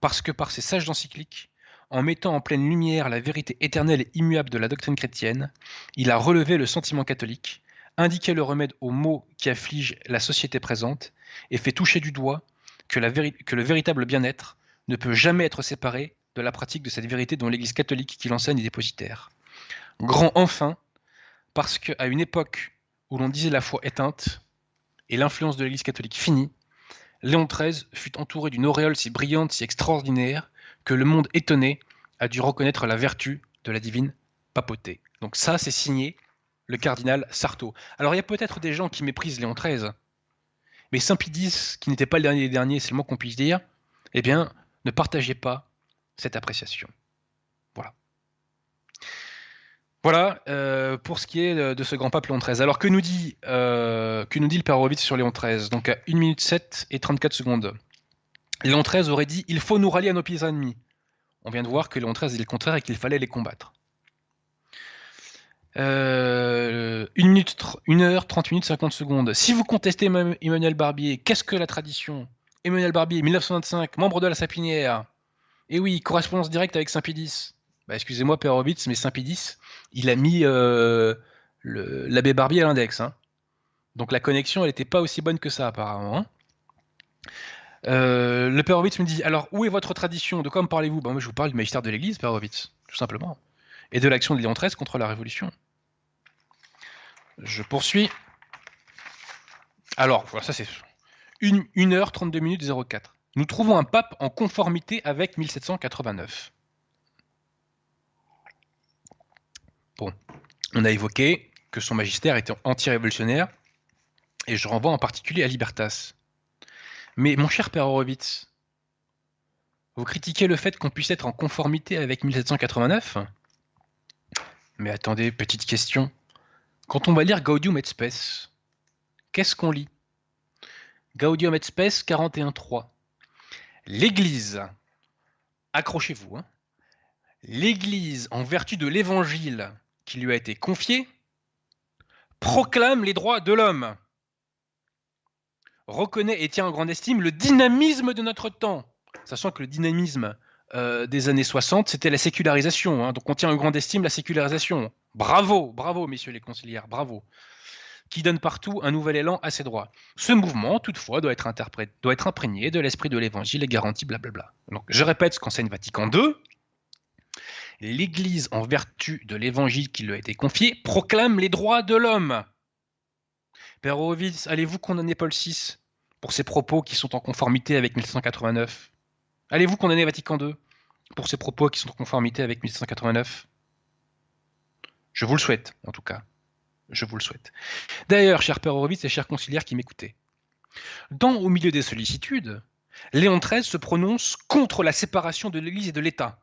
parce que par ses sages encycliques, en mettant en pleine lumière la vérité éternelle et immuable de la doctrine chrétienne, il a relevé le sentiment catholique, indiqué le remède aux maux qui affligent la société présente et fait toucher du doigt que, le véritable bien-être ne peut jamais être séparé de la pratique de cette vérité dont l'Église catholique qui l'enseigne est dépositaire. Grand enfin, parce qu'à une époque où l'on disait la foi éteinte et l'influence de l'Église catholique finie, Léon XIII fut entouré d'une auréole si brillante, si extraordinaire, que le monde étonné a dû reconnaître la vertu de la divine papauté. Donc ça, c'est signé le cardinal Sarto. Alors il y a peut-être des gens qui méprisent Léon XIII, mais Saint-Pidis, qui n'était pas le dernier des derniers, c'est le moins qu'on puisse dire, eh bien, ne partagez pas cette appréciation. Voilà. Voilà euh, pour ce qui est de, ce grand pape Léon XIII. Alors que nous dit, euh, que nous dit le père Horowitz sur Léon XIII Donc à 1 minute 7 et 34 secondes. Léon XIII aurait dit Il faut nous rallier à nos pays ennemis. On vient de voir que Léon XIII dit le contraire et qu'il fallait les combattre. Euh, 1 minute, 1 heure, 30 minutes, 50 secondes. Si vous contestez Emmanuel Barbier, qu'est-ce que la tradition? Emmanuel Barbier, 1925, membre de la Sapinière, et oui, correspondance directe avec Saint-Pédis. Bah, excusez-moi, Perovitz, mais Saint-Pédis, il a mis euh, l'abbé Barbier à l'index. Hein. Donc la connexion, elle n'était pas aussi bonne que ça apparemment. Euh, le Père Horowitz me dit alors où est votre tradition? De quoi me parlez-vous? Ben, je vous parle du magistère de l'Église, Père tout simplement, et de l'action de Léon XIII contre la Révolution. Je poursuis. Alors, voilà, ça c'est 1, 1h 32 minutes 04. Nous trouvons un pape en conformité avec 1789. Bon, on a évoqué que son magistère était anti-révolutionnaire, et je renvoie en particulier à Libertas. Mais mon cher Père Horowitz, vous critiquez le fait qu'on puisse être en conformité avec 1789 Mais attendez, petite question. Quand on va lire Gaudium et Spes, qu'est-ce qu'on lit? Gaudium et Spes 41.3. L'Église, accrochez-vous, hein, l'Église, en vertu de l'Évangile qui lui a été confié, proclame les droits de l'homme, reconnaît et tient en grande estime le dynamisme de notre temps, sachant que le dynamisme euh, des années 60, c'était la sécularisation. Hein. donc on tient en grande estime la sécularisation. Bravo, bravo, messieurs les conciliaires, bravo. Qui donne partout un nouvel élan à ses droits. Ce mouvement, toutefois, doit être, imprégné de l'esprit de l'évangile et garanti, blablabla. Donc je répète ce qu'enseigne Vatican II. L'Église, en vertu de l'évangile qui lui a été confié, proclame les droits de l'homme. Père Horowitz, allez-vous condamner Paul VI pour ses propos qui sont en conformité avec 1789 Allez-vous condamner Vatican II pour ses propos qui sont en conformité avec 1789 Je vous le souhaite, en tout cas. Je vous le souhaite. D'ailleurs, cher Père Horowitz et chers conciliaires qui m'écoutez, dans Au milieu des sollicitudes, Léon XIII se prononce contre la séparation de l'Église et de l'État.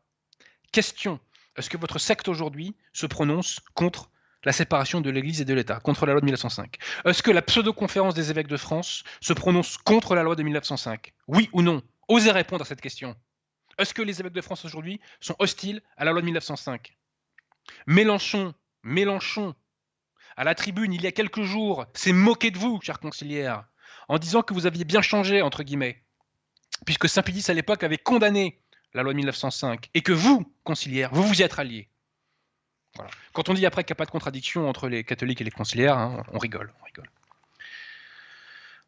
Question est-ce que votre secte aujourd'hui se prononce contre la séparation de l'Église et de l'État, contre la loi de 1905 Est-ce que la pseudo-conférence des évêques de France se prononce contre la loi de 1905 Oui ou non? Osez répondre à cette question. Est-ce que les évêques de France aujourd'hui sont hostiles à la loi de 1905 Mélenchon, Mélenchon, à la tribune il y a quelques jours, s'est moqué de vous, chers conciliaires, en disant que vous aviez bien changé, entre guillemets, puisque Saint-Pédis à l'époque avait condamné la loi de 1905 et que vous, conciliaires, vous vous y êtes Quand on dit après qu'il n'y a pas de contradiction entre les catholiques et les conciliaires, hein, on rigole. On rigole.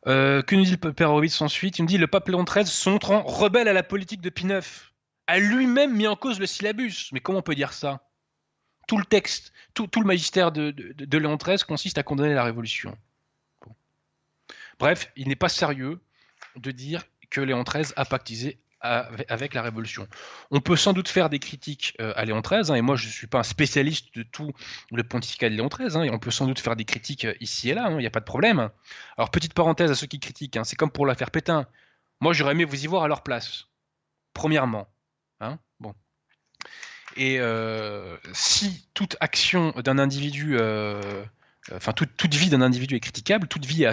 Euh, que nous dit le père Horowitz ensuite? Il nous dit le pape Léon XIII, montrant rebelle à la politique de Pie IX, a lui-même mis en cause le syllabus. Mais comment on peut dire ça? Tout le texte, tout, le magistère de, Léon XIII consiste à condamner la révolution. Bref, il n'est pas sérieux de dire que Léon XIII a pactisé avec la Révolution. On peut sans doute faire des critiques euh, à Léon XIII, hein, et moi je ne suis pas un spécialiste de tout le pontificat de Léon XIII, hein, et on peut sans doute faire des critiques euh, ici et là, il hein, n'y a pas de problème. Alors petite parenthèse à ceux qui critiquent, c'est comme pour l'affaire Pétain. Moi j'aurais aimé vous y voir à leur place, premièrement. bon. Et euh, si toute action d'un individu enfin toute, vie d'un individu est critiquable, toute vie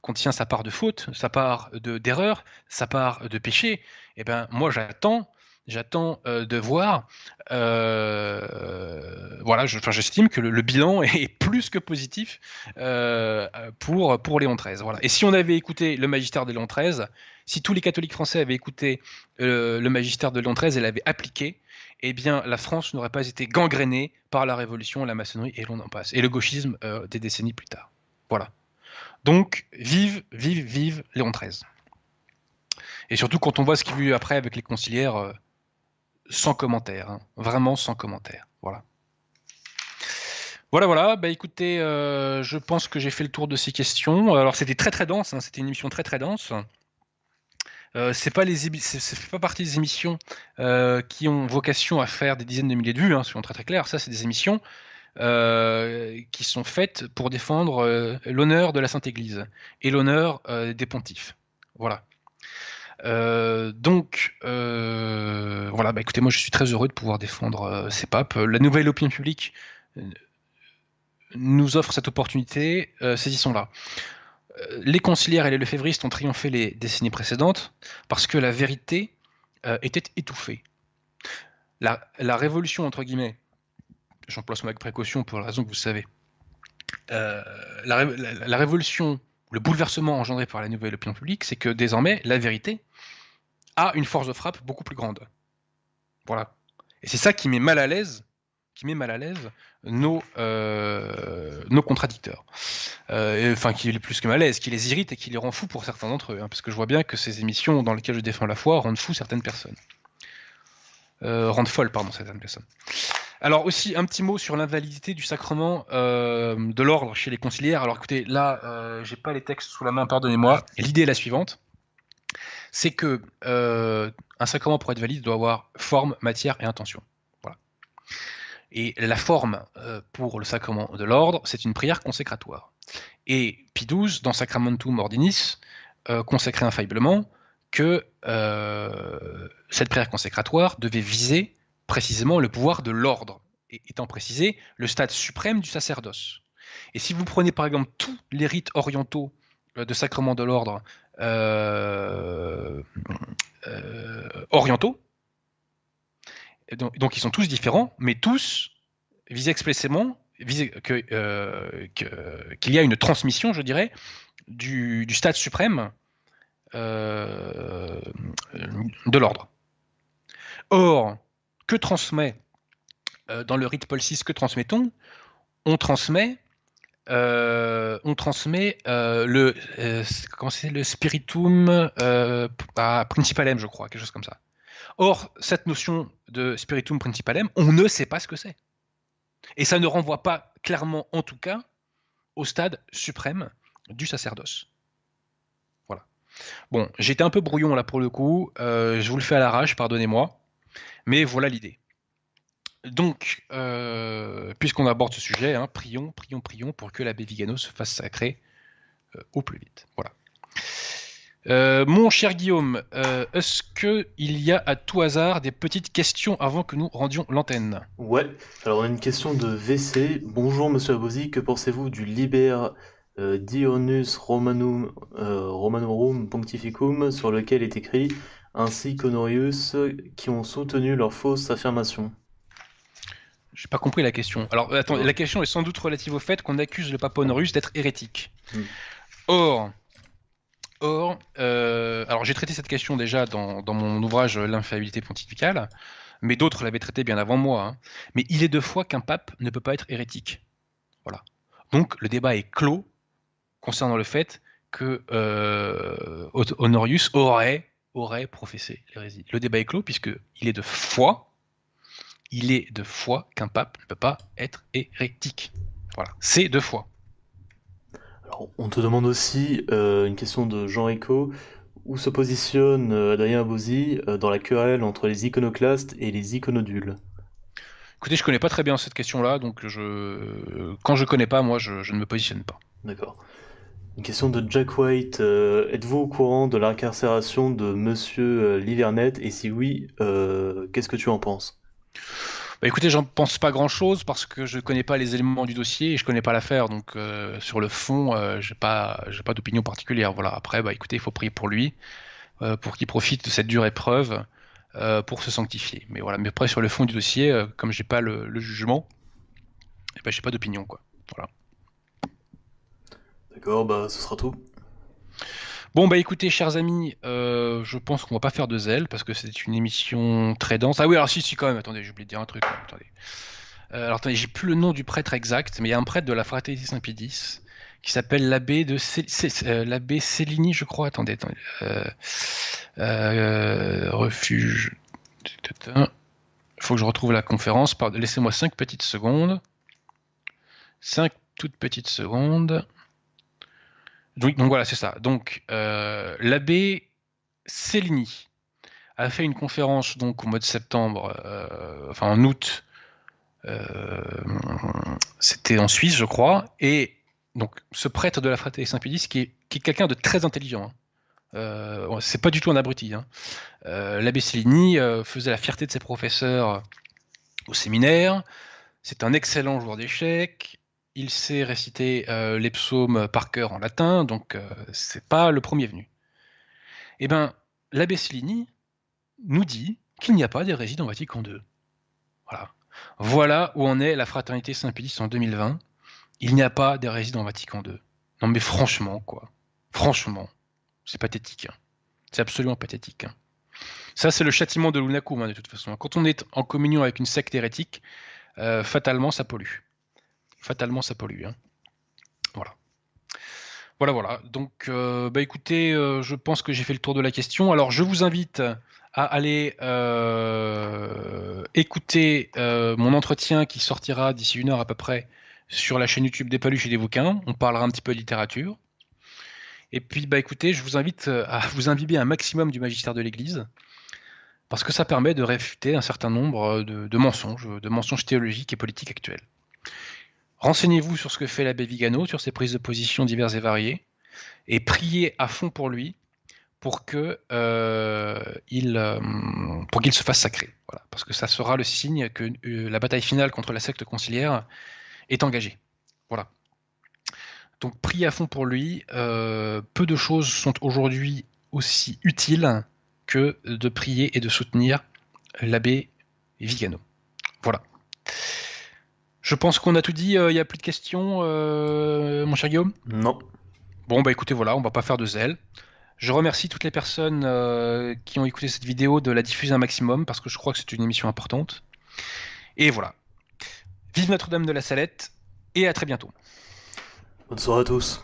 contient sa part de faute, sa part d'erreur, sa part de péché. Et eh ben moi j'attends, j'attends euh, de voir. Euh, voilà, j'estime que le, bilan est plus que positif euh, pour pour Léon XIII. Voilà. Et si on avait écouté le magistère de Léon XIII, si tous les catholiques français avaient écouté le magistère de Léon XIII et l'avaient appliqué, eh bien, la France n'aurait pas été gangrénée par la Révolution, la maçonnerie et l'on en passe, et le gauchisme euh, des décennies plus tard. Voilà. Donc, vive, vive, vive Léon XIII. Et surtout quand on voit ce qu'il y a eu après avec les conciliaires, euh, sans commentaire, hein. vraiment sans commentaire. Voilà. Voilà, voilà. Bah écoutez, euh, je pense que j'ai fait le tour de ces questions. Alors c'était très très dense, hein. c'était une émission très très dense. Euh, c'est pas les c'est pas partie des émissions euh, qui ont vocation à faire des dizaines de milliers de vues, hein, soyons très très clairs. Ça, c'est des émissions euh, qui sont faites pour défendre l'honneur de la Sainte Église et l'honneur des pontifes. Voilà. donc, voilà, bah, écoutez, moi je suis très heureux de pouvoir défendre ces papes. La nouvelle opinion publique nous offre cette opportunité, saisissons-la. Euh, les conciliaires et les lefévristes ont triomphé les décennies précédentes parce que la vérité euh, était étouffée. La, révolution, entre guillemets, j'emploie ce mot avec précaution pour la raison que vous savez, euh, la, révolution, le bouleversement engendré par la nouvelle opinion publique, c'est que désormais, la vérité a une force de frappe beaucoup plus grande. Voilà. Et c'est ça qui met mal à l'aise qui met mal à l'aise nos, euh, nos contradicteurs. Euh, enfin, qui est plus que mal à l'aise, qui les irrite et qui les rend fous pour certains d'entre eux. Hein, parce que je vois bien que ces émissions dans lesquelles je défends la foi rendent fous certaines personnes. Euh, rendent folles, pardon, certaines personnes. Alors aussi, un petit mot sur l'invalidité du sacrement de l'ordre chez les conciliaires. Alors écoutez, là, j'ai pas les textes sous la main, pardonnez-moi. L'idée est la suivante c'est que un sacrement pour être valide doit avoir forme, matière et intention. Et la forme euh, pour le sacrement de l'ordre, c'est une prière consécratoire. Et Pie XII, dans Sacramentum Ordinis, euh, consacrait infailliblement que euh, cette prière consécratoire devait viser précisément le pouvoir de l'ordre, étant précisé le stade suprême du sacerdoce. Et si vous prenez par exemple tous les rites orientaux de sacrement de l'ordre orientaux, donc, ils sont tous différents, mais tous visent expressément euh, qu'il y a une transmission, je dirais, du, stade suprême euh, de l'ordre. Or, que transmet euh, dans le rite Paul VI, que transmet-on? On transmet, on transmet le, comment le spiritum principalem, je crois, quelque chose comme ça. Or, cette notion de spiritum principalem, on ne sait pas ce que c'est. Et ça ne renvoie pas clairement, en tout cas, au stade suprême du sacerdoce. Voilà. Bon, j'étais un peu brouillon là pour le coup, euh, je vous le fais à l'arrache, pardonnez-moi, mais voilà l'idée. Donc, euh, puisqu'on aborde ce sujet, hein, prions, prions, prions pour que l'abbé Vigano se fasse sacrer euh, au plus vite. Voilà. Euh, mon cher Guillaume, euh, est-ce qu'il y a à tout hasard des petites questions avant que nous rendions l'antenne? Ouais, alors on a une question de VC. Bonjour Monsieur Abosi, que pensez-vous du Liber euh, Dionus Romanum, Romanorum Pontificum sur lequel est écrit ainsi qu'Honorius qui ont soutenu leur fausse affirmation j'ai pas compris la question. Alors, attends, la question est sans doute relative au fait qu'on accuse le pape Honorius d'être hérétique. Hmm. Or, Or, euh, alors j'ai traité cette question déjà dans, mon ouvrage L'infaillibilité pontificale, mais d'autres l'avaient traité bien avant moi. Hein. Mais il est de foi qu'un pape ne peut pas être hérétique. Voilà. Donc le débat est clos concernant le fait que euh, Honorius aurait, aurait professé l'hérésie. Le débat est clos puisqu'il est de foi, il est de foi qu'un pape ne peut pas être hérétique. Voilà, c'est de foi on te demande aussi euh, une question de Jean Rico. Où se positionne euh, Adrien Abosi euh, dans la querelle entre les iconoclastes et les iconodules? Écoutez, je connais pas très bien cette question-là, donc je... quand je connais pas, moi, je, ne me positionne pas. D'accord. Une question de Jack White. Êtes-vous au courant de l'incarcération de Monsieur Livernet? Et si oui, qu'est-ce que tu en penses? Bah, écoutez, j'en pense pas grand-chose parce que je connais pas les éléments du dossier et je connais pas l'affaire. Donc euh, sur le fond, euh, j'ai pas, pas d'opinion particulière. Voilà. Après, bah écoutez, il faut prier pour lui, euh, pour qu'il profite de cette dure épreuve pour se sanctifier. Mais voilà. Mais après sur le fond du dossier, comme j'ai pas le, jugement, ben, j'ai pas d'opinion quoi. Voilà. D'accord, bah ce sera tout. Bon, bah écoutez, chers amis, euh, je pense qu'on va pas faire de zèle parce que c'est une émission très dense. Ah oui, alors si, si, quand même, attendez, j'ai oublié de dire un truc. Attendez. Euh, alors attendez, j'ai plus le nom du prêtre exact, mais il y a un prêtre de la fraternité Saint-Pédis qui s'appelle l'abbé de euh, l'abbé Céligny, je crois. Attendez, attendez. refuge. Il faut que je retrouve la conférence. Laissez-moi 5 petites secondes. 5 toutes petites secondes. Donc, voilà, c'est ça. Euh, l'abbé Céligny a fait une conférence donc au mois de septembre, euh, enfin en août, euh, c'était en Suisse, je crois, et donc ce prêtre de la fraternité Saint-Pédis qui est, quelqu'un de très intelligent. Hein. c'est pas du tout un abruti. Hein. L'abbé Céligny faisait la fierté de ses professeurs au séminaire. C'est un excellent joueur d'échecs il sait réciter euh, les psaumes par cœur en latin, donc euh, c'est pas le premier venu. Eh bien, l'abbé Cellini nous dit qu'il n'y a pas d'hérésie dans Vatican II. Voilà. Où en est la fraternité Saint-Pédis en 2020. Il n'y a pas d'hérésie dans Vatican II. Non mais franchement, quoi. Franchement, c'est pathétique. Hein. C'est absolument pathétique. Hein. Ça, c'est le châtiment de l'Unacum, hein, de toute façon. Quand on est en communion avec une secte hérétique, fatalement ça pollue. Fatalement ça pollue. Hein. Voilà. Voilà, voilà. Donc, bah écoutez, je pense que j'ai fait le tour de la question. Alors, je vous invite à aller écouter mon entretien qui sortira d'ici une heure à peu près sur la chaîne YouTube des paluches et des bouquins. On parlera un petit peu de littérature. Et puis, bah écoutez, je vous invite euh, à vous imbiber un maximum du magistère de l'Église, parce que ça permet de réfuter un certain nombre euh, de, mensonges, de mensonges théologiques et politiques actuels. Renseignez-vous sur ce que fait l'abbé Vigano, sur ses prises de position diverses et variées, et priez à fond pour lui, pour que euh, il, pour qu'il se fasse sacré. Voilà, parce que ça sera le signe que la bataille finale contre la secte conciliaire est engagée. Voilà. Donc prie à fond pour lui. Euh, peu de choses sont aujourd'hui aussi utiles que de prier et de soutenir l'abbé Vigano. Voilà. Je pense qu'on a tout dit. Euh, il n'y a plus de questions, euh, mon cher Guillaume? Non. Bon, bah écoutez, voilà, on va pas faire de zèle. Je remercie toutes les personnes qui ont écouté cette vidéo de la diffuser un maximum parce que je crois que c'est une émission importante. Et voilà. Vive Notre-Dame de la Salette et à très bientôt. Bonne soirée à tous.